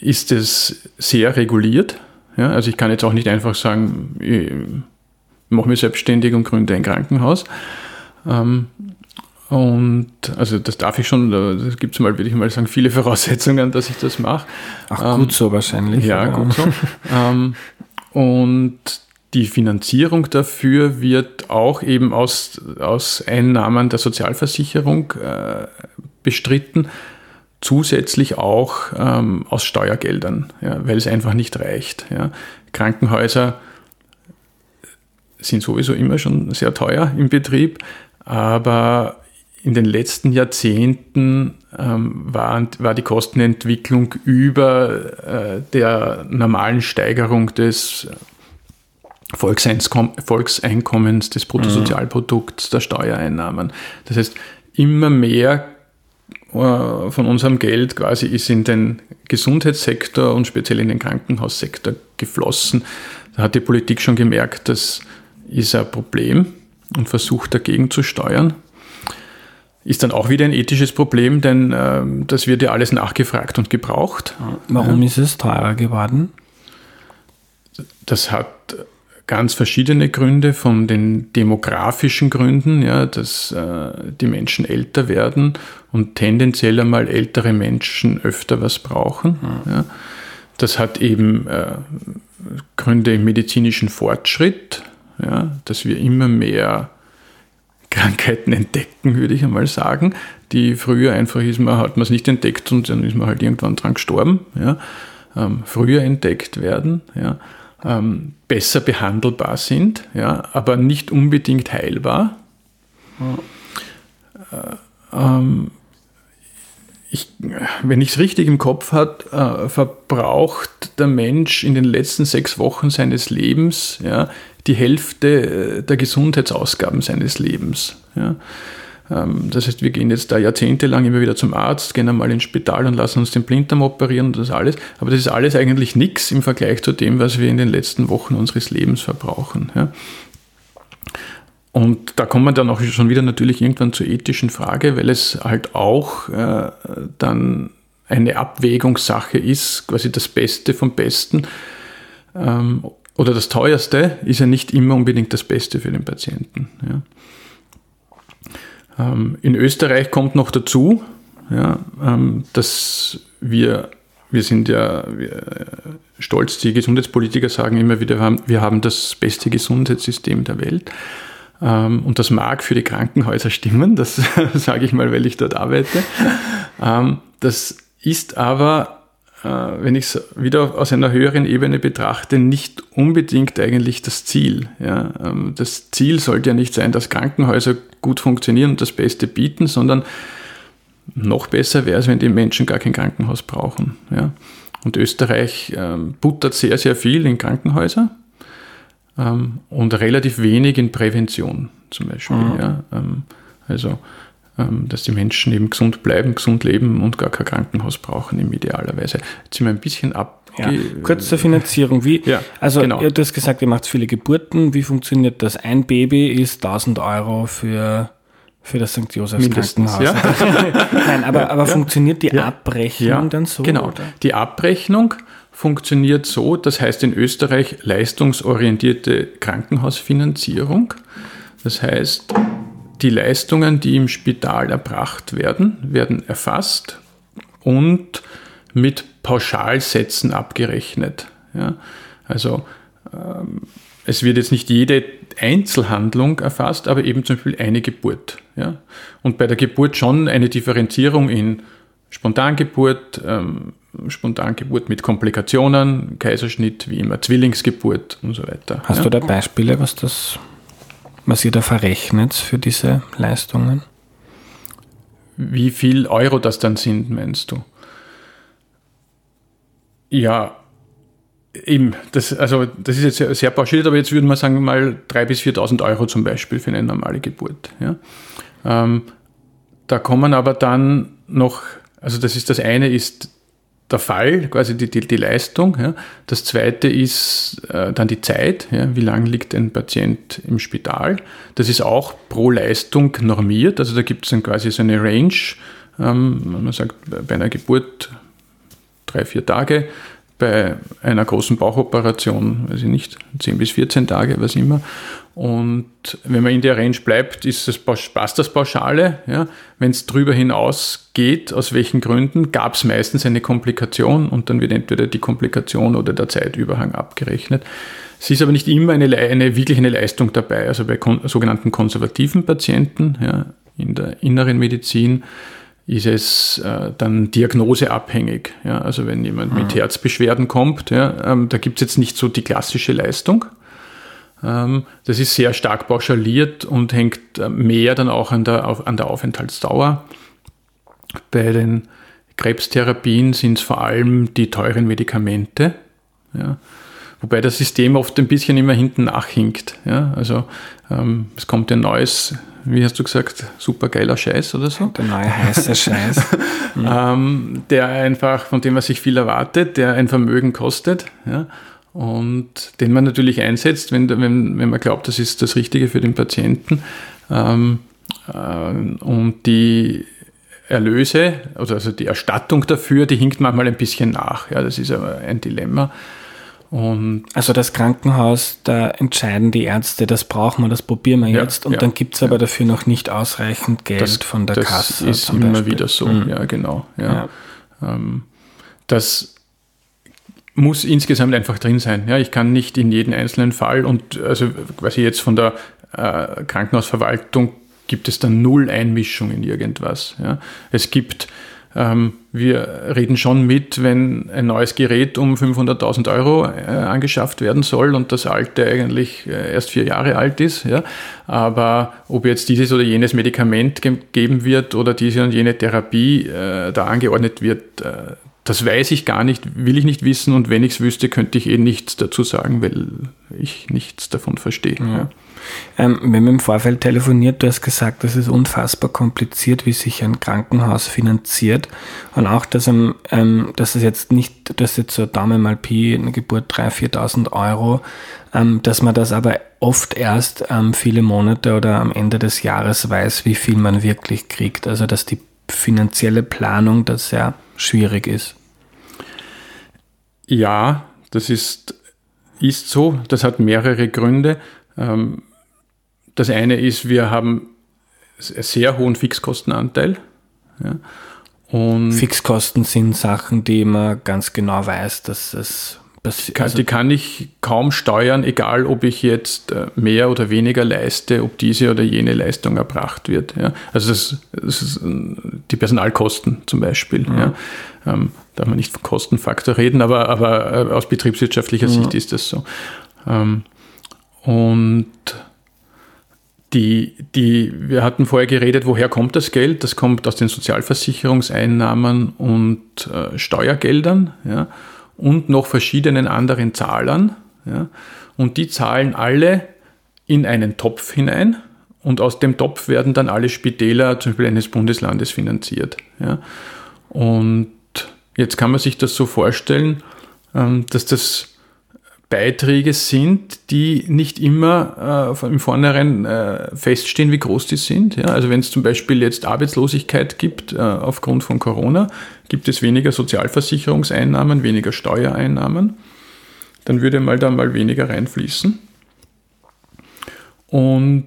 Speaker 2: ist es sehr reguliert. Ja, also ich kann jetzt auch nicht einfach sagen, ich mache mich selbstständig und gründe ein Krankenhaus. Ähm, und also das darf ich schon, das gibt es mal, würde ich mal sagen, viele Voraussetzungen, dass ich das mache.
Speaker 1: Ach, gut ähm, so wahrscheinlich.
Speaker 2: Ja, gut so. ähm, und die Finanzierung dafür wird auch eben aus, aus Einnahmen der Sozialversicherung äh, bestritten zusätzlich auch ähm, aus Steuergeldern, ja, weil es einfach nicht reicht. Ja. Krankenhäuser sind sowieso immer schon sehr teuer im Betrieb, aber in den letzten Jahrzehnten ähm, war, war die Kostenentwicklung über äh, der normalen Steigerung des Volkseinkommens, des Bruttosozialprodukts, der Steuereinnahmen. Das heißt, immer mehr äh, von unserem Geld quasi ist in den Gesundheitssektor und speziell in den Krankenhaussektor geflossen. Da hat die Politik schon gemerkt, das ist ein Problem und versucht dagegen zu steuern. Ist dann auch wieder ein ethisches Problem, denn äh, das wird ja alles nachgefragt und gebraucht.
Speaker 1: Warum ja. ist es teurer geworden?
Speaker 2: Das hat ganz verschiedene Gründe, von den demografischen Gründen, ja, dass äh, die Menschen älter werden und tendenziell einmal ältere Menschen öfter was brauchen. Mhm. Ja. Das hat eben äh, Gründe im medizinischen Fortschritt, ja, dass wir immer mehr Krankheiten entdecken, würde ich einmal sagen, die früher einfach ist man, hat man es nicht entdeckt und dann ist man halt irgendwann dran gestorben. Ja. Ähm, früher entdeckt werden. Ja ähm, besser behandelbar sind, ja, aber nicht unbedingt heilbar. Ja. Äh, ähm, ich, wenn ich es richtig im Kopf habe, äh, verbraucht der Mensch in den letzten sechs Wochen seines Lebens ja, die Hälfte äh, der Gesundheitsausgaben seines Lebens. Ja. Ähm, das heißt, wir gehen jetzt da jahrzehntelang immer wieder zum Arzt, gehen einmal ins Spital und lassen uns den Blinddarm operieren und das alles. Aber das ist alles eigentlich nichts im Vergleich zu dem, was wir in den letzten Wochen unseres Lebens verbrauchen. Und da kommt man dann auch schon wieder natürlich irgendwann zur ethischen Frage, weil es halt auch äh, dann eine Abwägungssache ist, quasi das Beste vom Besten. Ähm, oder das Teuerste ist ja nicht immer unbedingt das Beste für den Patienten. Ja. Ähm, in Österreich kommt noch dazu, ja, ähm, dass wir, wir sind ja wir, äh, stolz, die Gesundheitspolitiker sagen immer wieder, wir haben, wir haben das beste Gesundheitssystem der Welt. Ähm, und das mag für die Krankenhäuser stimmen, das sage ich mal, weil ich dort arbeite. das ist aber wenn ich es wieder aus einer höheren Ebene betrachte, nicht unbedingt eigentlich das Ziel. Ja. Ähm, das Ziel sollte ja nicht sein, dass Krankenhäuser gut funktionieren und das Beste bieten, sondern Noch besser wäre es, wenn die Menschen gar kein Krankenhaus brauchen. Ja. Und Österreich ähm, buttert sehr, sehr viel in Krankenhäuser ähm, und relativ wenig in Prävention zum Beispiel. Mhm. Ja. Ähm, also, dass die Menschen eben gesund bleiben, gesund leben und gar kein Krankenhaus brauchen, im idealerweise. Jetzt sind wir ein bisschen ab.
Speaker 1: Ja, kurz zur Finanzierung. Wie, ja, also, genau. du hast gesagt, ihr macht viele Geburten. Wie funktioniert das? Ein Baby ist 1000 Euro für für das St. Josephs Mindestens, Krankenhaus. Ja. Nein, aber, aber ja. funktioniert die. Abrechnung dann so?
Speaker 2: Genau. Oder? Die Abrechnung funktioniert so, das heißt in Österreich leistungsorientierte Krankenhausfinanzierung. Das heißt, die Leistungen, die im Spital erbracht werden, werden erfasst und mit Pauschalsätzen abgerechnet. Ja? Also ähm, es wird jetzt nicht jede Einzelhandlung erfasst, aber eben zum Beispiel eine Geburt. Ja? Und bei der Geburt schon eine Differenzierung in Spontangeburt, ähm, Spontangeburt mit Komplikationen, Kaiserschnitt, wie immer, Zwillingsgeburt und so weiter.
Speaker 1: Hast ja? du da Beispiele, was das, was ihr da verrechnet für diese Leistungen?
Speaker 2: Wie viel Euro das dann sind, meinst du? Ja, Eben, das, also das ist jetzt sehr, sehr pauschaliert, aber jetzt würden wir sagen mal 3.000 bis 4.000 Euro zum Beispiel für eine normale Geburt. Ja. Ähm, da kommen aber dann noch, also das ist das eine ist der Fall, quasi die, die, die Leistung. Ja. Das zweite ist äh, dann die Zeit, ja. wie lange liegt ein Patient im Spital. Das ist auch pro Leistung normiert, also da gibt es dann quasi so eine Range. Ähm, man sagt bei einer Geburt drei, vier Tage bei einer großen Bauchoperation, weiß ich nicht, 10 bis 14 Tage, was immer. Und wenn man in der Range bleibt, ist das, passt das Pauschale. Ja? Wenn es darüber hinaus geht, aus welchen Gründen, gab es meistens eine Komplikation und dann wird entweder die Komplikation oder der Zeitüberhang abgerechnet. Es ist aber nicht immer eine, eine wirklich eine Leistung dabei. Also bei kon sogenannten konservativen Patienten ja, in der inneren Medizin ist es äh, dann diagnoseabhängig. Ja? Also wenn jemand mit mhm. Herzbeschwerden kommt, ja, ähm, da gibt es jetzt nicht so die klassische Leistung. Ähm, das ist sehr stark pauschaliert und hängt äh, mehr dann auch an der, auf, an der Aufenthaltsdauer. Bei den Krebstherapien sind es vor allem die teuren Medikamente. Ja? Wobei das System oft ein bisschen immer hinten nachhinkt. Ja? Also ähm, es kommt ein neues wie hast du gesagt, super geiler Scheiß oder so.
Speaker 1: Der neue heiße Scheiß.
Speaker 2: ähm, der einfach, von dem man sich viel erwartet, der ein Vermögen kostet. Ja, und den man natürlich einsetzt, wenn, wenn, wenn man glaubt, das ist das Richtige für den Patienten. Ähm, äh, und die Erlöse, also die Erstattung dafür, die hinkt manchmal ein bisschen nach. Ja, das ist aber ein Dilemma.
Speaker 1: Und also das Krankenhaus, da entscheiden die Ärzte, das brauchen wir, das probieren wir ja, jetzt und ja, dann gibt es aber ja. dafür noch nicht ausreichend Geld
Speaker 2: das,
Speaker 1: von der
Speaker 2: das
Speaker 1: Kasse.
Speaker 2: Das ist immer Beispiel. wieder so, mhm. ja genau. Ja. Ähm, das muss insgesamt einfach drin sein. Ja, ich kann nicht in jeden einzelnen Fall und also quasi jetzt von der äh, Krankenhausverwaltung gibt es dann null Einmischung in irgendwas. Ja. Es gibt ähm, wir reden schon mit, wenn ein neues Gerät um 500.000 Euro äh, angeschafft werden soll und das alte eigentlich äh, erst vier Jahre alt ist. Ja? Aber ob jetzt dieses oder jenes Medikament gegeben wird oder diese und jene Therapie äh, da angeordnet wird, äh, das weiß ich gar nicht, will ich nicht wissen und wenn ich es wüsste, könnte ich eh nichts dazu sagen, weil ich nichts davon verstehe. Ja. Ja.
Speaker 1: Ähm, wir haben im Vorfeld telefoniert, du hast gesagt, das ist unfassbar kompliziert, wie sich ein Krankenhaus finanziert. Und auch, dass, ähm, dass es jetzt nicht, dass jetzt so Daumen mal Pi, eine Geburt 3.000, 4.000 Euro, ähm, dass man das aber oft erst ähm, viele Monate oder am Ende des Jahres weiß, wie viel man wirklich kriegt. Also, dass die finanzielle Planung da sehr schwierig ist.
Speaker 2: Ja, das ist, ist so. Das hat mehrere Gründe. Ähm, das eine ist, wir haben einen sehr hohen Fixkostenanteil. Ja.
Speaker 1: Und Fixkosten sind Sachen, die man ganz genau weiß, dass es
Speaker 2: kann, also die kann ich kaum steuern, egal ob ich jetzt äh, mehr oder weniger leiste, ob diese oder jene Leistung erbracht wird. Ja. Also das, das äh, die Personalkosten zum Beispiel. Mhm. Ja. Ähm, darf man nicht von Kostenfaktor reden, aber, aber äh, aus betriebswirtschaftlicher mhm. Sicht ist das so. Ähm, und die, die, wir hatten vorher geredet, woher kommt das Geld? Das kommt aus den Sozialversicherungseinnahmen und äh, Steuergeldern ja, und noch verschiedenen anderen Zahlern. Ja, und die zahlen alle in einen Topf hinein und aus dem Topf werden dann alle Spitäler zum Beispiel eines Bundeslandes finanziert. Ja. Und jetzt kann man sich das so vorstellen, ähm, dass das Beiträge sind, die nicht immer äh, im Vornherein äh, feststehen, wie groß die sind. Ja? Also wenn es zum Beispiel jetzt Arbeitslosigkeit gibt äh, aufgrund von Corona, gibt es weniger Sozialversicherungseinnahmen, weniger Steuereinnahmen, dann würde mal da mal weniger reinfließen. Und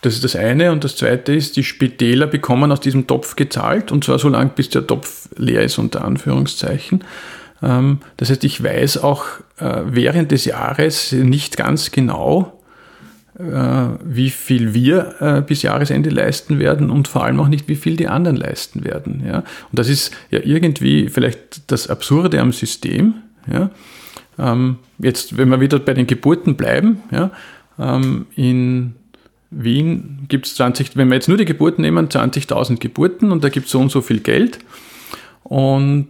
Speaker 2: das ist das eine. Und das zweite ist, die Spitäler bekommen aus diesem Topf gezahlt, und zwar so lange, bis der Topf leer ist, unter Anführungszeichen. Ähm, das heißt, ich weiß auch äh, während des Jahres nicht ganz genau, äh, wie viel wir äh, bis Jahresende leisten werden und vor allem auch nicht, wie viel die anderen leisten werden. Ja? Und das ist ja irgendwie vielleicht das Absurde am System. Ja? Ähm, jetzt, wenn wir wieder bei den Geburten bleiben, ja, ähm, in Wien gibt es 20, wenn wir jetzt nur die Geburten nehmen, 20.000 Geburten und da gibt es so und so viel Geld. Und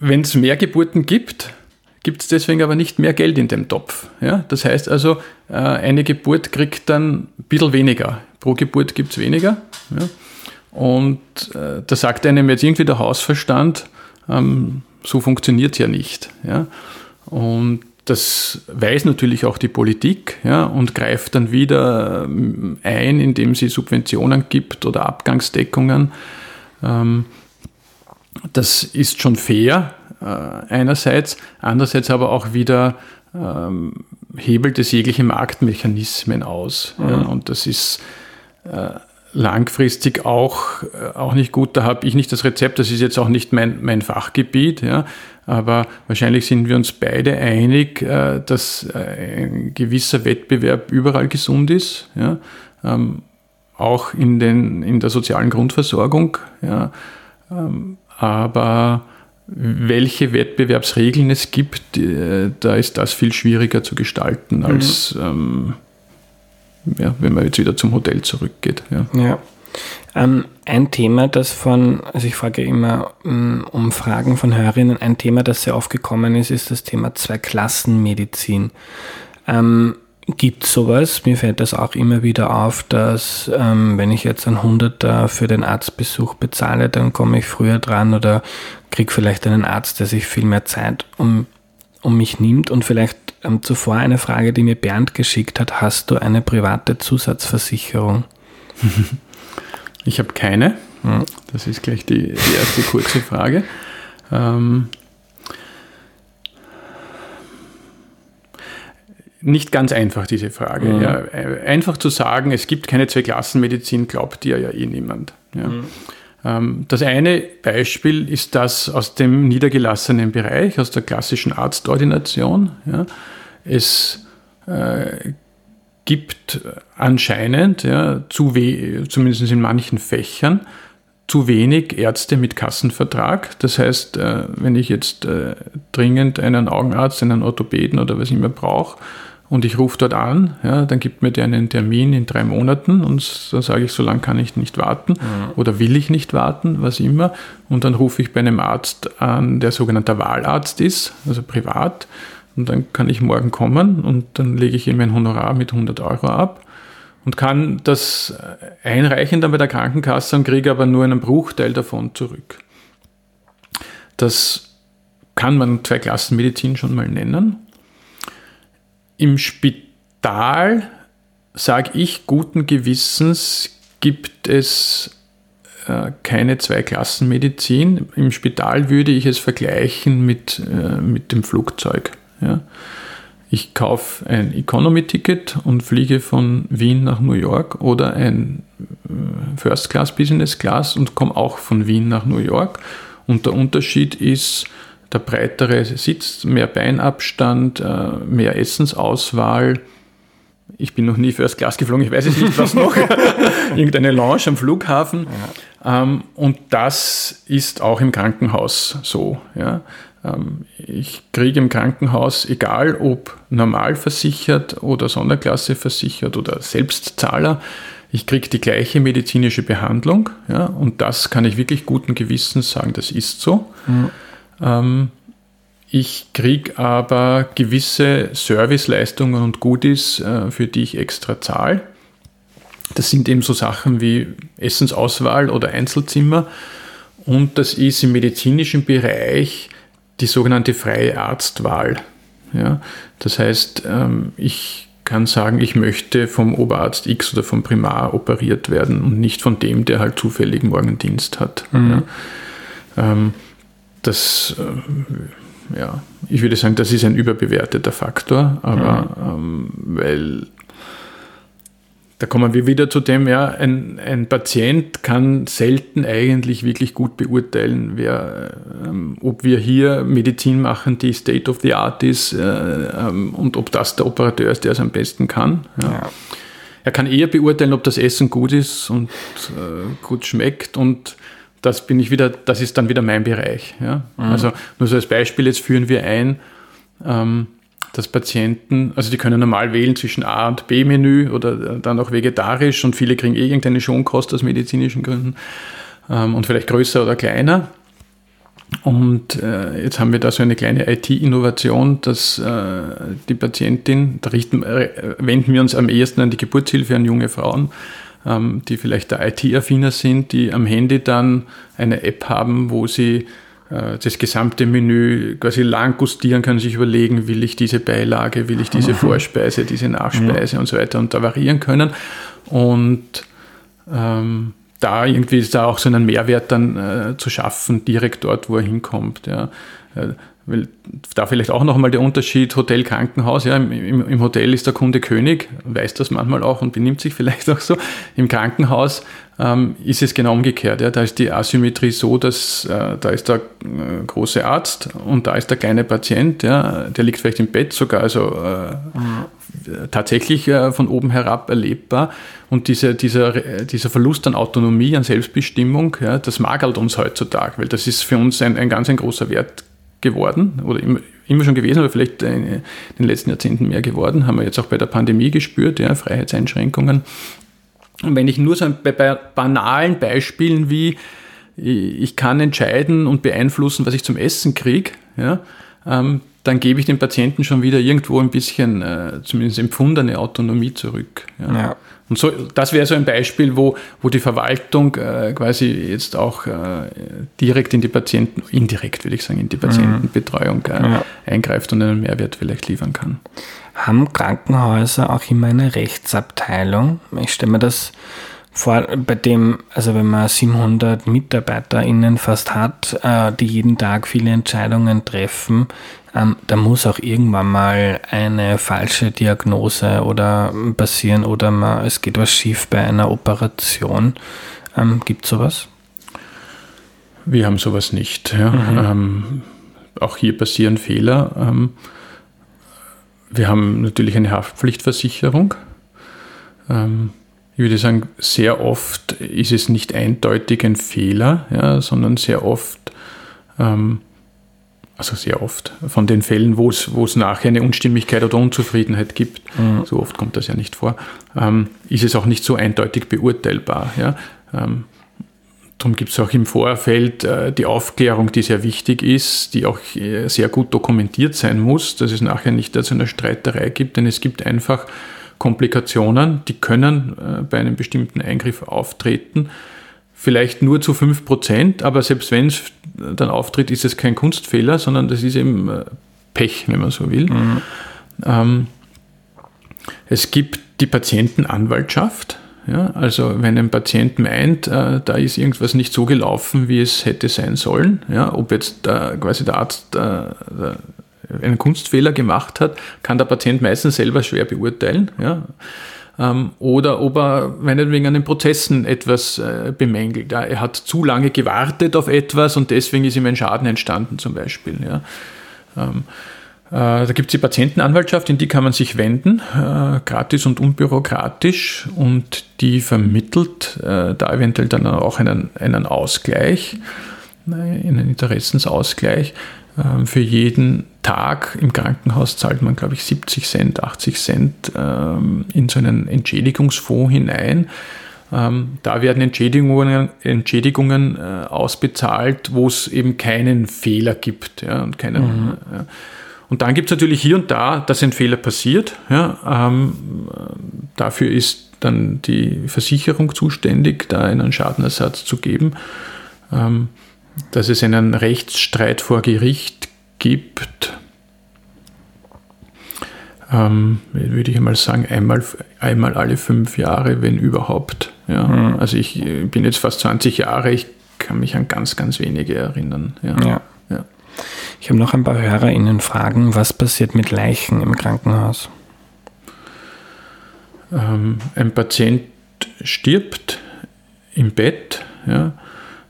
Speaker 2: wenn es mehr Geburten gibt, gibt es deswegen aber nicht mehr Geld in dem Topf. Ja? Das heißt also, äh, eine Geburt kriegt dann ein bisschen weniger. Pro Geburt gibt es weniger. Ja? Und äh, da sagt einem jetzt irgendwie der Hausverstand, ähm, so funktioniert es ja nicht. Ja? Und das weiß natürlich auch die Politik ja, und greift dann wieder ähm, ein, indem sie Subventionen gibt oder Abgangsdeckungen. Ähm, das ist schon fair äh, einerseits, andererseits aber auch wieder ähm, hebelt es jegliche Marktmechanismen aus. Mhm. Ja, und das ist äh, langfristig auch, äh, auch nicht gut. Da habe ich nicht das Rezept, das ist jetzt auch nicht mein, mein Fachgebiet, ja, aber wahrscheinlich sind wir uns beide einig, äh, dass äh, ein gewisser Wettbewerb überall gesund ist, ja, ähm, auch in, den, in der sozialen Grundversorgung. Ja, ähm, aber welche Wettbewerbsregeln es gibt, da ist das viel schwieriger zu gestalten, als mhm. ähm, ja, wenn man jetzt wieder zum Hotel zurückgeht.
Speaker 1: Ja. ja. Ähm, ein Thema, das von, also ich frage immer um, mm, um Fragen von Hörerinnen, ein Thema, das sehr oft gekommen ist, ist das Thema Zweiklassenmedizin. Ähm, gibt sowas. Mir fällt das auch immer wieder auf, dass ähm, wenn ich jetzt ein Hunderter für den Arztbesuch bezahle, dann komme ich früher dran oder kriege vielleicht einen Arzt, der sich viel mehr Zeit um, um mich nimmt. Und vielleicht ähm, zuvor eine Frage, die mir Bernd geschickt hat. Hast du eine private Zusatzversicherung?
Speaker 2: Ich habe keine. Hm. Das ist gleich die, die erste kurze Frage. Ähm, nicht ganz einfach, diese Frage. Mhm. Ja, einfach zu sagen, es gibt keine Zweiklassenmedizin, glaubt dir ja eh niemand. Ja. Mhm. Ähm, das eine Beispiel ist das aus dem niedergelassenen Bereich, aus der klassischen Arztordination. Ja. Es äh, gibt anscheinend, ja, zu zumindest in manchen Fächern, zu wenig Ärzte mit Kassenvertrag. Das heißt, äh, wenn ich jetzt äh, dringend einen Augenarzt, einen Orthopäden oder was immer brauche, und ich rufe dort an, ja, dann gibt mir der einen Termin in drei Monaten und dann sage ich, so lange kann ich nicht warten mhm. oder will ich nicht warten, was immer. Und dann rufe ich bei einem Arzt an, der sogenannter Wahlarzt ist, also privat. Und dann kann ich morgen kommen und dann lege ich ihm ein Honorar mit 100 Euro ab und kann das einreichen dann bei der Krankenkasse und kriege aber nur einen Bruchteil davon zurück. Das kann man Zweiklassenmedizin schon mal nennen. Im Spital, sage ich, guten Gewissens gibt es äh, keine Zweiklassenmedizin. Im Spital würde ich es vergleichen mit, äh, mit dem Flugzeug. Ja. Ich kaufe ein Economy-Ticket und fliege von Wien nach New York oder ein äh, First Class, Business Class und komme auch von Wien nach New York. Und der Unterschied ist, der breitere Sitz, mehr Beinabstand, äh, mehr Essensauswahl. Ich bin noch nie First Class geflogen, ich weiß es nicht, was noch. Irgendeine Lounge am Flughafen. Ja. Ähm, und das ist auch im Krankenhaus so. Ja. Ähm, ich kriege im Krankenhaus, egal ob normal versichert oder Sonderklasse versichert oder Selbstzahler, ich kriege die gleiche medizinische Behandlung. Ja, und das kann ich wirklich guten Gewissens sagen, das ist so. Mhm. Ähm, ich kriege aber gewisse Serviceleistungen und Goodies, äh, für die ich extra zahle. Das sind eben so Sachen wie Essensauswahl oder Einzelzimmer. Und das ist im medizinischen Bereich die sogenannte freie Arztwahl. Ja, das heißt, ähm, ich kann sagen, ich möchte vom Oberarzt X oder vom Primar operiert werden und nicht von dem, der halt zufällig morgen Dienst hat. Mhm. Ja. Ähm, das äh, ja, ich würde sagen, das ist ein überbewerteter Faktor, aber mhm. ähm, weil da kommen wir wieder zu dem, ja, ein, ein Patient kann selten eigentlich wirklich gut beurteilen, wer, ähm, ob wir hier Medizin machen, die State of the Art ist äh, ähm, und ob das der Operateur ist, der es am besten kann. Ja. Ja. Er kann eher beurteilen, ob das Essen gut ist und äh, gut schmeckt und das bin ich wieder, das ist dann wieder mein Bereich. Ja? Mhm. Also nur so als Beispiel, jetzt führen wir ein, ähm, dass Patienten, also die können normal wählen zwischen A und B-Menü oder dann auch vegetarisch und viele kriegen eh irgendeine Schonkost aus medizinischen Gründen ähm, und vielleicht größer oder kleiner. Und äh, jetzt haben wir da so eine kleine IT-Innovation, dass äh, die Patientin, da richten, äh, wenden wir uns am ehesten an die Geburtshilfe, an junge Frauen, ähm, die vielleicht da IT-affiner sind, die am Handy dann eine App haben, wo sie äh, das gesamte Menü quasi lang gustieren können, sich überlegen, will ich diese Beilage, will ich diese Vorspeise, diese Nachspeise ja. und so weiter und da variieren können. Und ähm, da irgendwie ist da auch so einen Mehrwert dann äh, zu schaffen, direkt dort, wo er hinkommt. Ja. Äh, da vielleicht auch nochmal der Unterschied Hotel, Krankenhaus. Ja, im, im, Hotel ist der Kunde König, weiß das manchmal auch und benimmt sich vielleicht auch so. Im Krankenhaus ähm, ist es genau umgekehrt. Ja. Da ist die Asymmetrie so, dass äh, da ist der äh, große Arzt und da ist der kleine Patient. Ja. Der liegt vielleicht im Bett sogar, also äh, mhm. tatsächlich äh, von oben herab erlebbar. Und diese, dieser, dieser Verlust an Autonomie, an Selbstbestimmung, ja, das mag halt uns heutzutage, weil das ist für uns ein, ein ganz ein großer Wert geworden oder immer, immer schon gewesen, aber vielleicht in den letzten Jahrzehnten mehr geworden, haben wir jetzt auch bei der Pandemie gespürt, ja, Freiheitseinschränkungen. Und wenn ich nur so bei, bei banalen Beispielen wie ich kann entscheiden und beeinflussen, was ich zum Essen kriege, ja, ähm, dann gebe ich dem Patienten schon wieder irgendwo ein bisschen, äh, zumindest empfundene Autonomie zurück. Ja. ja. Und so, das wäre so ein Beispiel, wo, wo die Verwaltung äh, quasi jetzt auch äh, direkt in die Patienten, indirekt würde ich sagen, in die Patientenbetreuung äh, ja. eingreift und einen Mehrwert vielleicht liefern kann.
Speaker 1: Haben Krankenhäuser auch immer eine Rechtsabteilung? Ich stelle mir das vor, bei dem, also wenn man 700 MitarbeiterInnen fast hat, äh, die jeden Tag viele Entscheidungen treffen, ähm, da muss auch irgendwann mal eine falsche Diagnose oder passieren oder man, es geht was schief bei einer Operation. Ähm, Gibt es sowas?
Speaker 2: Wir haben sowas nicht. Ja. Mhm. Ähm, auch hier passieren Fehler. Ähm, wir haben natürlich eine Haftpflichtversicherung. Ähm, ich würde sagen, sehr oft ist es nicht eindeutig ein Fehler, ja, sondern sehr oft ähm, also sehr oft, von den Fällen, wo es, wo es nachher eine Unstimmigkeit oder Unzufriedenheit gibt, mhm. so oft kommt das ja nicht vor, ähm, ist es auch nicht so eindeutig beurteilbar. Ja? Ähm, darum gibt es auch im Vorfeld äh, die Aufklärung, die sehr wichtig ist, die auch äh, sehr gut dokumentiert sein muss, dass es nachher nicht zu einer Streiterei gibt, denn es gibt einfach Komplikationen, die können äh, bei einem bestimmten Eingriff auftreten vielleicht nur zu 5%, aber selbst wenn es dann auftritt, ist es kein Kunstfehler, sondern das ist eben äh, Pech, wenn man so will. Mhm. Ähm, es gibt die Patientenanwaltschaft. Ja, also wenn ein Patient meint, äh, da ist irgendwas nicht so gelaufen, wie es hätte sein sollen, ja, ob jetzt äh, quasi der Arzt äh, einen Kunstfehler gemacht hat, kann der Patient meistens selber schwer beurteilen. Ja. Ähm, oder ob er meinetwegen an den Prozessen etwas äh, bemängelt. Ja, er hat zu lange gewartet auf etwas und deswegen ist ihm ein Schaden entstanden zum Beispiel. Ja. Ähm, äh, da gibt es die Patientenanwaltschaft, in die kann man sich wenden, äh, gratis und unbürokratisch und die vermittelt äh, da eventuell dann auch einen, einen Ausgleich, einen Interessensausgleich. Ähm, für jeden Tag im Krankenhaus zahlt man, glaube ich, 70 Cent, 80 Cent ähm, in so einen Entschädigungsfonds hinein. Ähm, da werden Entschädigungen, Entschädigungen äh, ausbezahlt, wo es eben keinen Fehler gibt. Ja, und, keinen, mhm. und dann gibt es natürlich hier und da, dass ein Fehler passiert. Ja, dafür ist dann die Versicherung zuständig, da einen Schadenersatz zu geben. Dass es einen Rechtsstreit vor Gericht gibt, ähm, würde ich einmal sagen, einmal, einmal alle fünf Jahre, wenn überhaupt. Ja. Mhm. Also ich bin jetzt fast 20 Jahre, ich kann mich an ganz, ganz wenige erinnern. Ja. ja. ja.
Speaker 1: Ich habe noch ein paar HörerInnen fragen, was passiert mit Leichen im Krankenhaus?
Speaker 2: Ähm, ein Patient stirbt im Bett, ja,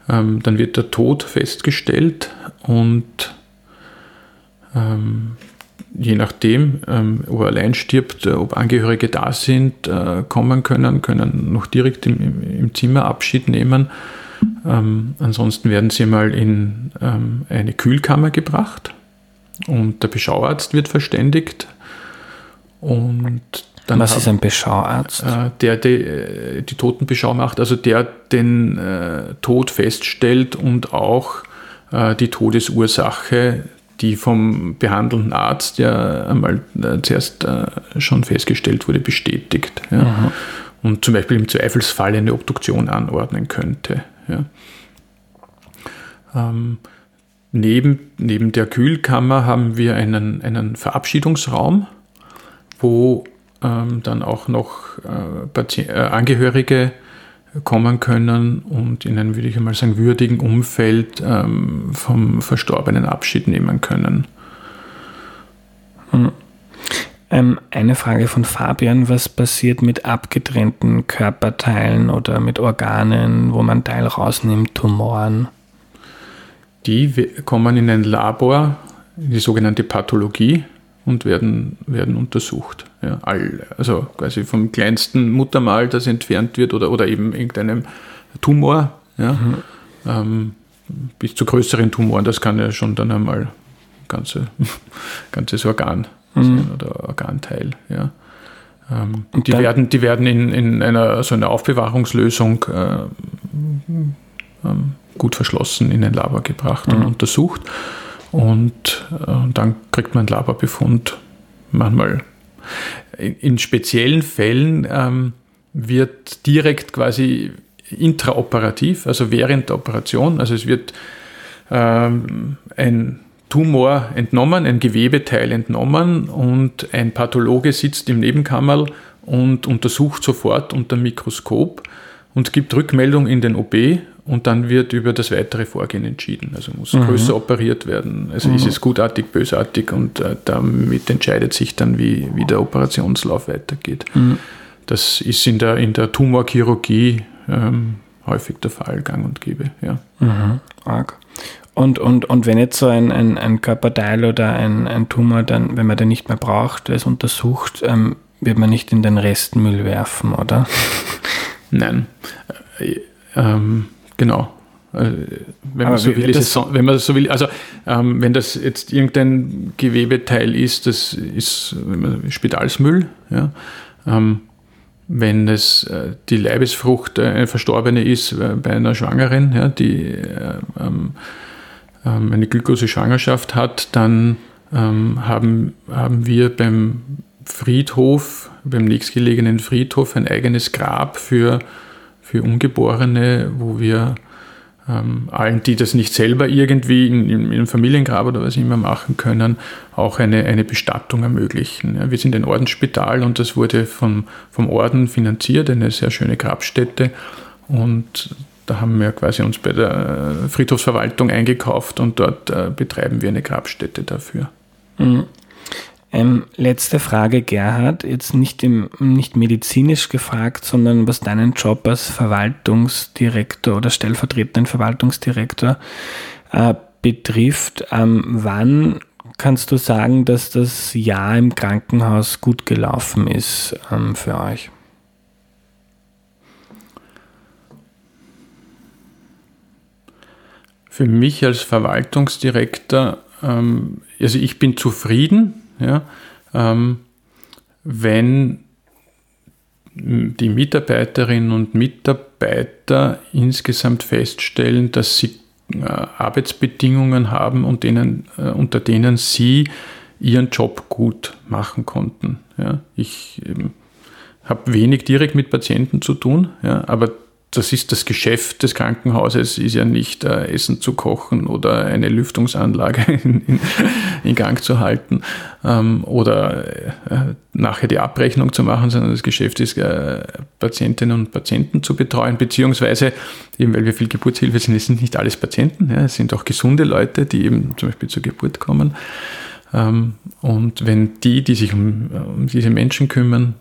Speaker 2: ähm, dann wird der Tod festgestellt und ähm, je nachdem, ähm, ob er allein stirbt, äh, ob Angehörige da sind, äh, kommen können, können noch direkt im, im Zimmer Abschied nehmen. Ähm, ansonsten werden sie mal in ähm, eine Kühlkammer gebracht und der Beschauarzt wird verständigt. Und
Speaker 1: dann Was ist ein Beschauarzt?
Speaker 2: Äh, der die, äh, die Totenbeschau macht, also der den äh, Tod feststellt und auch äh, die Todesursache, die vom behandelnden Arzt ja einmal zuerst schon festgestellt wurde, bestätigt. Ja. Mhm. Und zum Beispiel im Zweifelsfall eine Obduktion anordnen könnte. Ja. Ähm, neben, neben der Kühlkammer haben wir einen, einen Verabschiedungsraum, wo ähm, dann auch noch äh, äh, Angehörige kommen können und in einem, würde ich einmal sagen, würdigen Umfeld ähm, vom Verstorbenen Abschied nehmen können.
Speaker 1: Hm. Ähm, eine Frage von Fabian, was passiert mit abgetrennten Körperteilen oder mit Organen, wo man Teil rausnimmt, Tumoren?
Speaker 2: Die kommen in ein Labor, die sogenannte Pathologie, und werden, werden untersucht. Ja, all, also quasi vom kleinsten Muttermal, das entfernt wird, oder, oder eben irgendeinem Tumor, ja, mhm. ähm, bis zu größeren Tumoren, das kann ja schon dann einmal ganze, ganzes Organ mhm. sein oder Organteil. Ja. Ähm, die, werden, die werden in, in einer so einer Aufbewahrungslösung äh, ähm, gut verschlossen in ein Labor gebracht mhm. und untersucht. Und äh, dann kriegt man einen Laberbefund. Manchmal in, in speziellen Fällen ähm, wird direkt quasi intraoperativ, also während der Operation, also es wird ähm, ein Tumor entnommen, ein Gewebeteil entnommen und ein Pathologe sitzt im Nebenkammerl und untersucht sofort unter Mikroskop und gibt Rückmeldung in den OB und dann wird über das weitere Vorgehen entschieden. Also muss mhm. größer operiert werden. Also mhm. ist es gutartig, bösartig und äh, damit entscheidet sich dann, wie, wie der Operationslauf weitergeht. Mhm. Das ist in der, in der Tumorchirurgie ähm, häufig der Fall, gang und gäbe. Ja.
Speaker 1: Mhm. Arg. Und, und, und wenn jetzt so ein, ein, ein Körperteil oder ein, ein Tumor, dann, wenn man den nicht mehr braucht, es untersucht, ähm, wird man nicht in den Restmüll werfen, oder?
Speaker 2: Nein. Äh, ähm, Genau. Äh, wenn man, so will, es, wenn man so will, also ähm, wenn das jetzt irgendein Gewebeteil ist, das ist Spitalsmüll. Ja? Ähm, wenn es äh, die Leibesfrucht äh, eine Verstorbene ist äh, bei einer Schwangeren, ja, die äh, ähm, ähm, eine Glukose-Schwangerschaft hat, dann ähm, haben, haben wir beim Friedhof, beim nächstgelegenen Friedhof ein eigenes Grab für für Ungeborene, wo wir ähm, allen, die das nicht selber irgendwie in, in, einem Familiengrab oder was immer machen können, auch eine, eine Bestattung ermöglichen. Ja, wir sind ein Ordensspital und das wurde vom, vom Orden finanziert, eine sehr schöne Grabstätte. Und da haben wir quasi uns bei der Friedhofsverwaltung eingekauft und dort äh, betreiben wir eine Grabstätte dafür.
Speaker 1: Mhm. Ähm, letzte Frage, Gerhard, jetzt nicht, im, nicht medizinisch gefragt, sondern was deinen Job als Verwaltungsdirektor oder stellvertretenden Verwaltungsdirektor äh, betrifft. Ähm, wann kannst du sagen, dass das Jahr im Krankenhaus gut gelaufen ist ähm, für euch?
Speaker 2: Für mich als Verwaltungsdirektor ähm, also ich bin zufrieden, ja, ähm, wenn die Mitarbeiterinnen und Mitarbeiter insgesamt feststellen, dass sie äh, Arbeitsbedingungen haben, und denen, äh, unter denen sie ihren Job gut machen konnten. Ja, ich ähm, habe wenig direkt mit Patienten zu tun, ja, aber das ist das Geschäft des Krankenhauses, ist ja nicht äh, Essen zu kochen oder eine Lüftungsanlage in, in, in Gang zu halten ähm, oder äh, nachher die Abrechnung zu machen, sondern das Geschäft ist, äh, Patientinnen und Patienten zu betreuen, beziehungsweise eben weil wir viel Geburtshilfe sind, es sind nicht alles Patienten, ja, es sind auch gesunde Leute, die eben zum Beispiel zur Geburt kommen. Ähm, und wenn die, die sich um, um diese Menschen kümmern,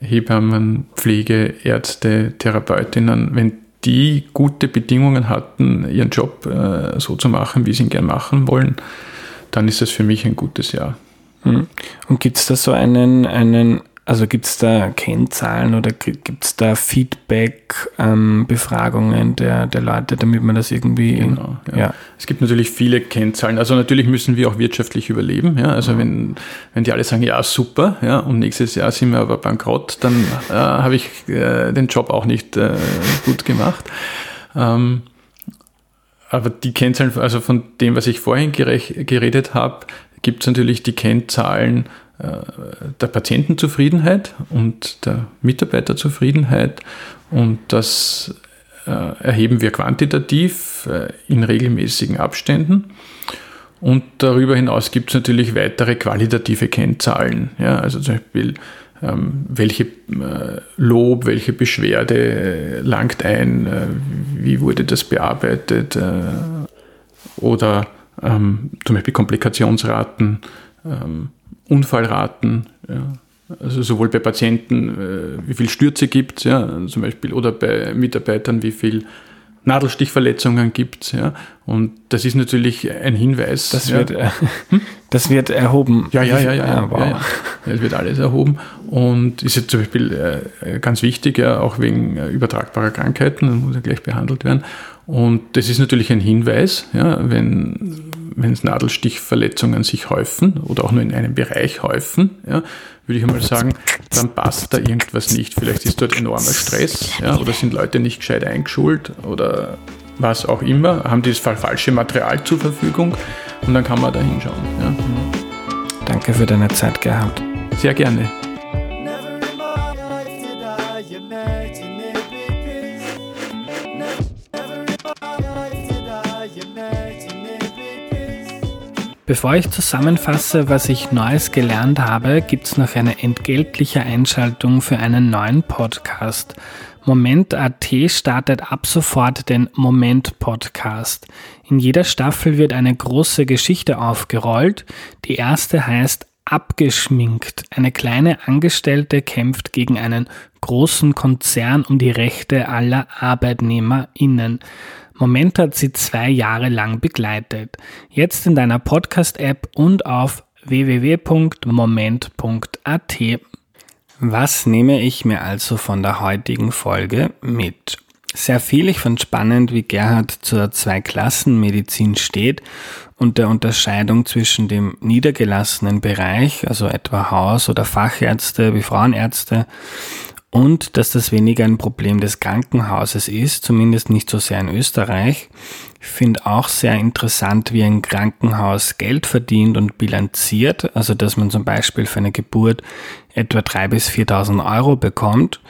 Speaker 2: Hebammen, Pflege, Ärzte, Therapeutinnen, wenn die gute Bedingungen hatten, ihren Job äh, so zu machen, wie sie ihn gern machen wollen, dann ist das für mich ein gutes Jahr.
Speaker 1: Hm. Und gibt es da so einen, einen also gibt es da Kennzahlen oder gibt es da Feedback-Befragungen ähm, der, der Leute, damit man das irgendwie.
Speaker 2: Genau, ja. ja. Es gibt natürlich viele Kennzahlen. Also natürlich müssen wir auch wirtschaftlich überleben. Ja? Also ja. wenn, wenn die alle sagen, ja, super, ja, und nächstes Jahr sind wir aber bankrott, dann äh, habe ich äh, den Job auch nicht äh, gut gemacht. Ähm, aber die Kennzahlen, also von dem, was ich vorhin geredet habe, gibt es natürlich die Kennzahlen äh, der Patientenzufriedenheit und der Mitarbeiterzufriedenheit und das äh, erheben wir quantitativ äh, in regelmäßigen Abständen. Und darüber hinaus gibt es natürlich weitere qualitative Kennzahlen. Ja, also zum Beispiel, ähm, welche Lob, welche Beschwerde langt ein, wie wurde das bearbeitet oder ähm, zum Beispiel Komplikationsraten. Ähm, Unfallraten, ja, also sowohl bei Patienten, äh, wie viel Stürze gibt es, ja, zum Beispiel, oder bei Mitarbeitern, wie viel Nadelstichverletzungen gibt. Ja. Und das ist natürlich ein Hinweis.
Speaker 1: Das, ja. wird, äh, hm? das wird erhoben.
Speaker 2: Ja, ja, ja, ja. ja, wow. ja, ja. Es wird alles erhoben. Und ist jetzt zum Beispiel äh, ganz wichtig, ja, auch wegen äh, übertragbarer Krankheiten, das muss ja gleich behandelt werden. Und das ist natürlich ein Hinweis, ja, wenn wenn Nadelstichverletzungen sich häufen oder auch nur in einem Bereich häufen, ja, würde ich einmal sagen, dann passt da irgendwas nicht. Vielleicht ist dort enormer Stress ja, oder sind Leute nicht gescheit eingeschult oder was auch immer, haben dieses falsche Material zur Verfügung und dann kann man da hinschauen. Ja.
Speaker 1: Danke für deine Zeit gehabt.
Speaker 2: Sehr gerne.
Speaker 1: Bevor ich zusammenfasse, was ich Neues gelernt habe, gibt es noch eine entgeltliche Einschaltung für einen neuen Podcast. Moment.at startet ab sofort den Moment Podcast. In jeder Staffel wird eine große Geschichte aufgerollt. Die erste heißt Abgeschminkt. Eine kleine Angestellte kämpft gegen einen großen Konzern um die Rechte aller ArbeitnehmerInnen. Moment hat sie zwei Jahre lang begleitet. Jetzt in deiner Podcast-App und auf www.moment.at. Was nehme ich mir also von der heutigen Folge mit? Sehr viel. Ich fand spannend, wie Gerhard zur Zweiklassenmedizin steht und der Unterscheidung zwischen dem niedergelassenen Bereich, also etwa Haus- oder Fachärzte wie Frauenärzte, und dass das weniger ein Problem des Krankenhauses ist, zumindest nicht so sehr in Österreich. Ich finde auch sehr interessant, wie ein Krankenhaus Geld verdient und bilanziert, also dass man zum Beispiel für eine Geburt etwa 3.000 bis 4.000 Euro bekommt.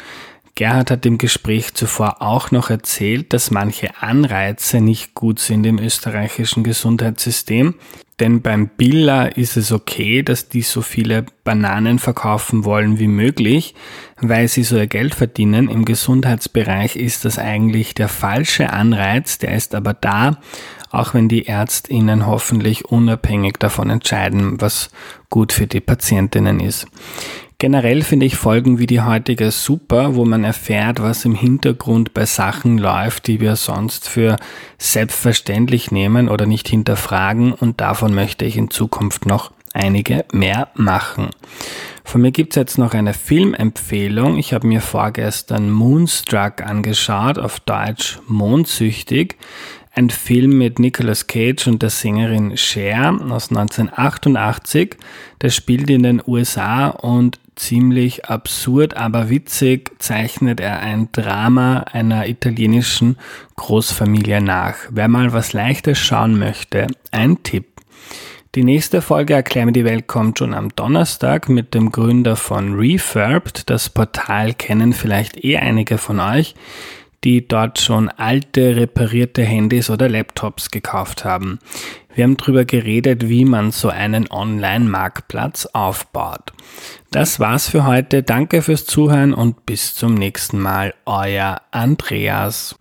Speaker 1: Gerhard hat im Gespräch zuvor auch noch erzählt, dass manche Anreize nicht gut sind im österreichischen Gesundheitssystem. Denn beim Billa ist es okay, dass die so viele Bananen verkaufen wollen wie möglich, weil sie so ihr Geld verdienen. Im Gesundheitsbereich ist das eigentlich der falsche Anreiz, der ist aber da, auch wenn die Ärztinnen hoffentlich unabhängig davon entscheiden, was gut für die Patientinnen ist. Generell finde ich Folgen wie die heutige super, wo man erfährt, was im Hintergrund bei Sachen läuft, die wir sonst für selbstverständlich nehmen oder nicht hinterfragen und davon möchte ich in Zukunft noch einige mehr machen. Von mir gibt es jetzt noch eine Filmempfehlung. Ich habe mir vorgestern Moonstruck angeschaut, auf Deutsch Mondsüchtig ein Film mit Nicolas Cage und der Sängerin Cher aus 1988. Der spielt in den USA und ziemlich absurd, aber witzig zeichnet er ein Drama einer italienischen Großfamilie nach. Wer mal was Leichtes schauen möchte, ein Tipp. Die nächste Folge Erklär mir die Welt kommt schon am Donnerstag mit dem Gründer von Refurbed. Das Portal kennen vielleicht eh einige von euch, die dort schon alte, reparierte Handys oder Laptops gekauft haben. Wir haben darüber geredet, wie man so einen Online-Marktplatz aufbaut. Das war's für heute. Danke fürs Zuhören und bis zum nächsten Mal. Euer Andreas.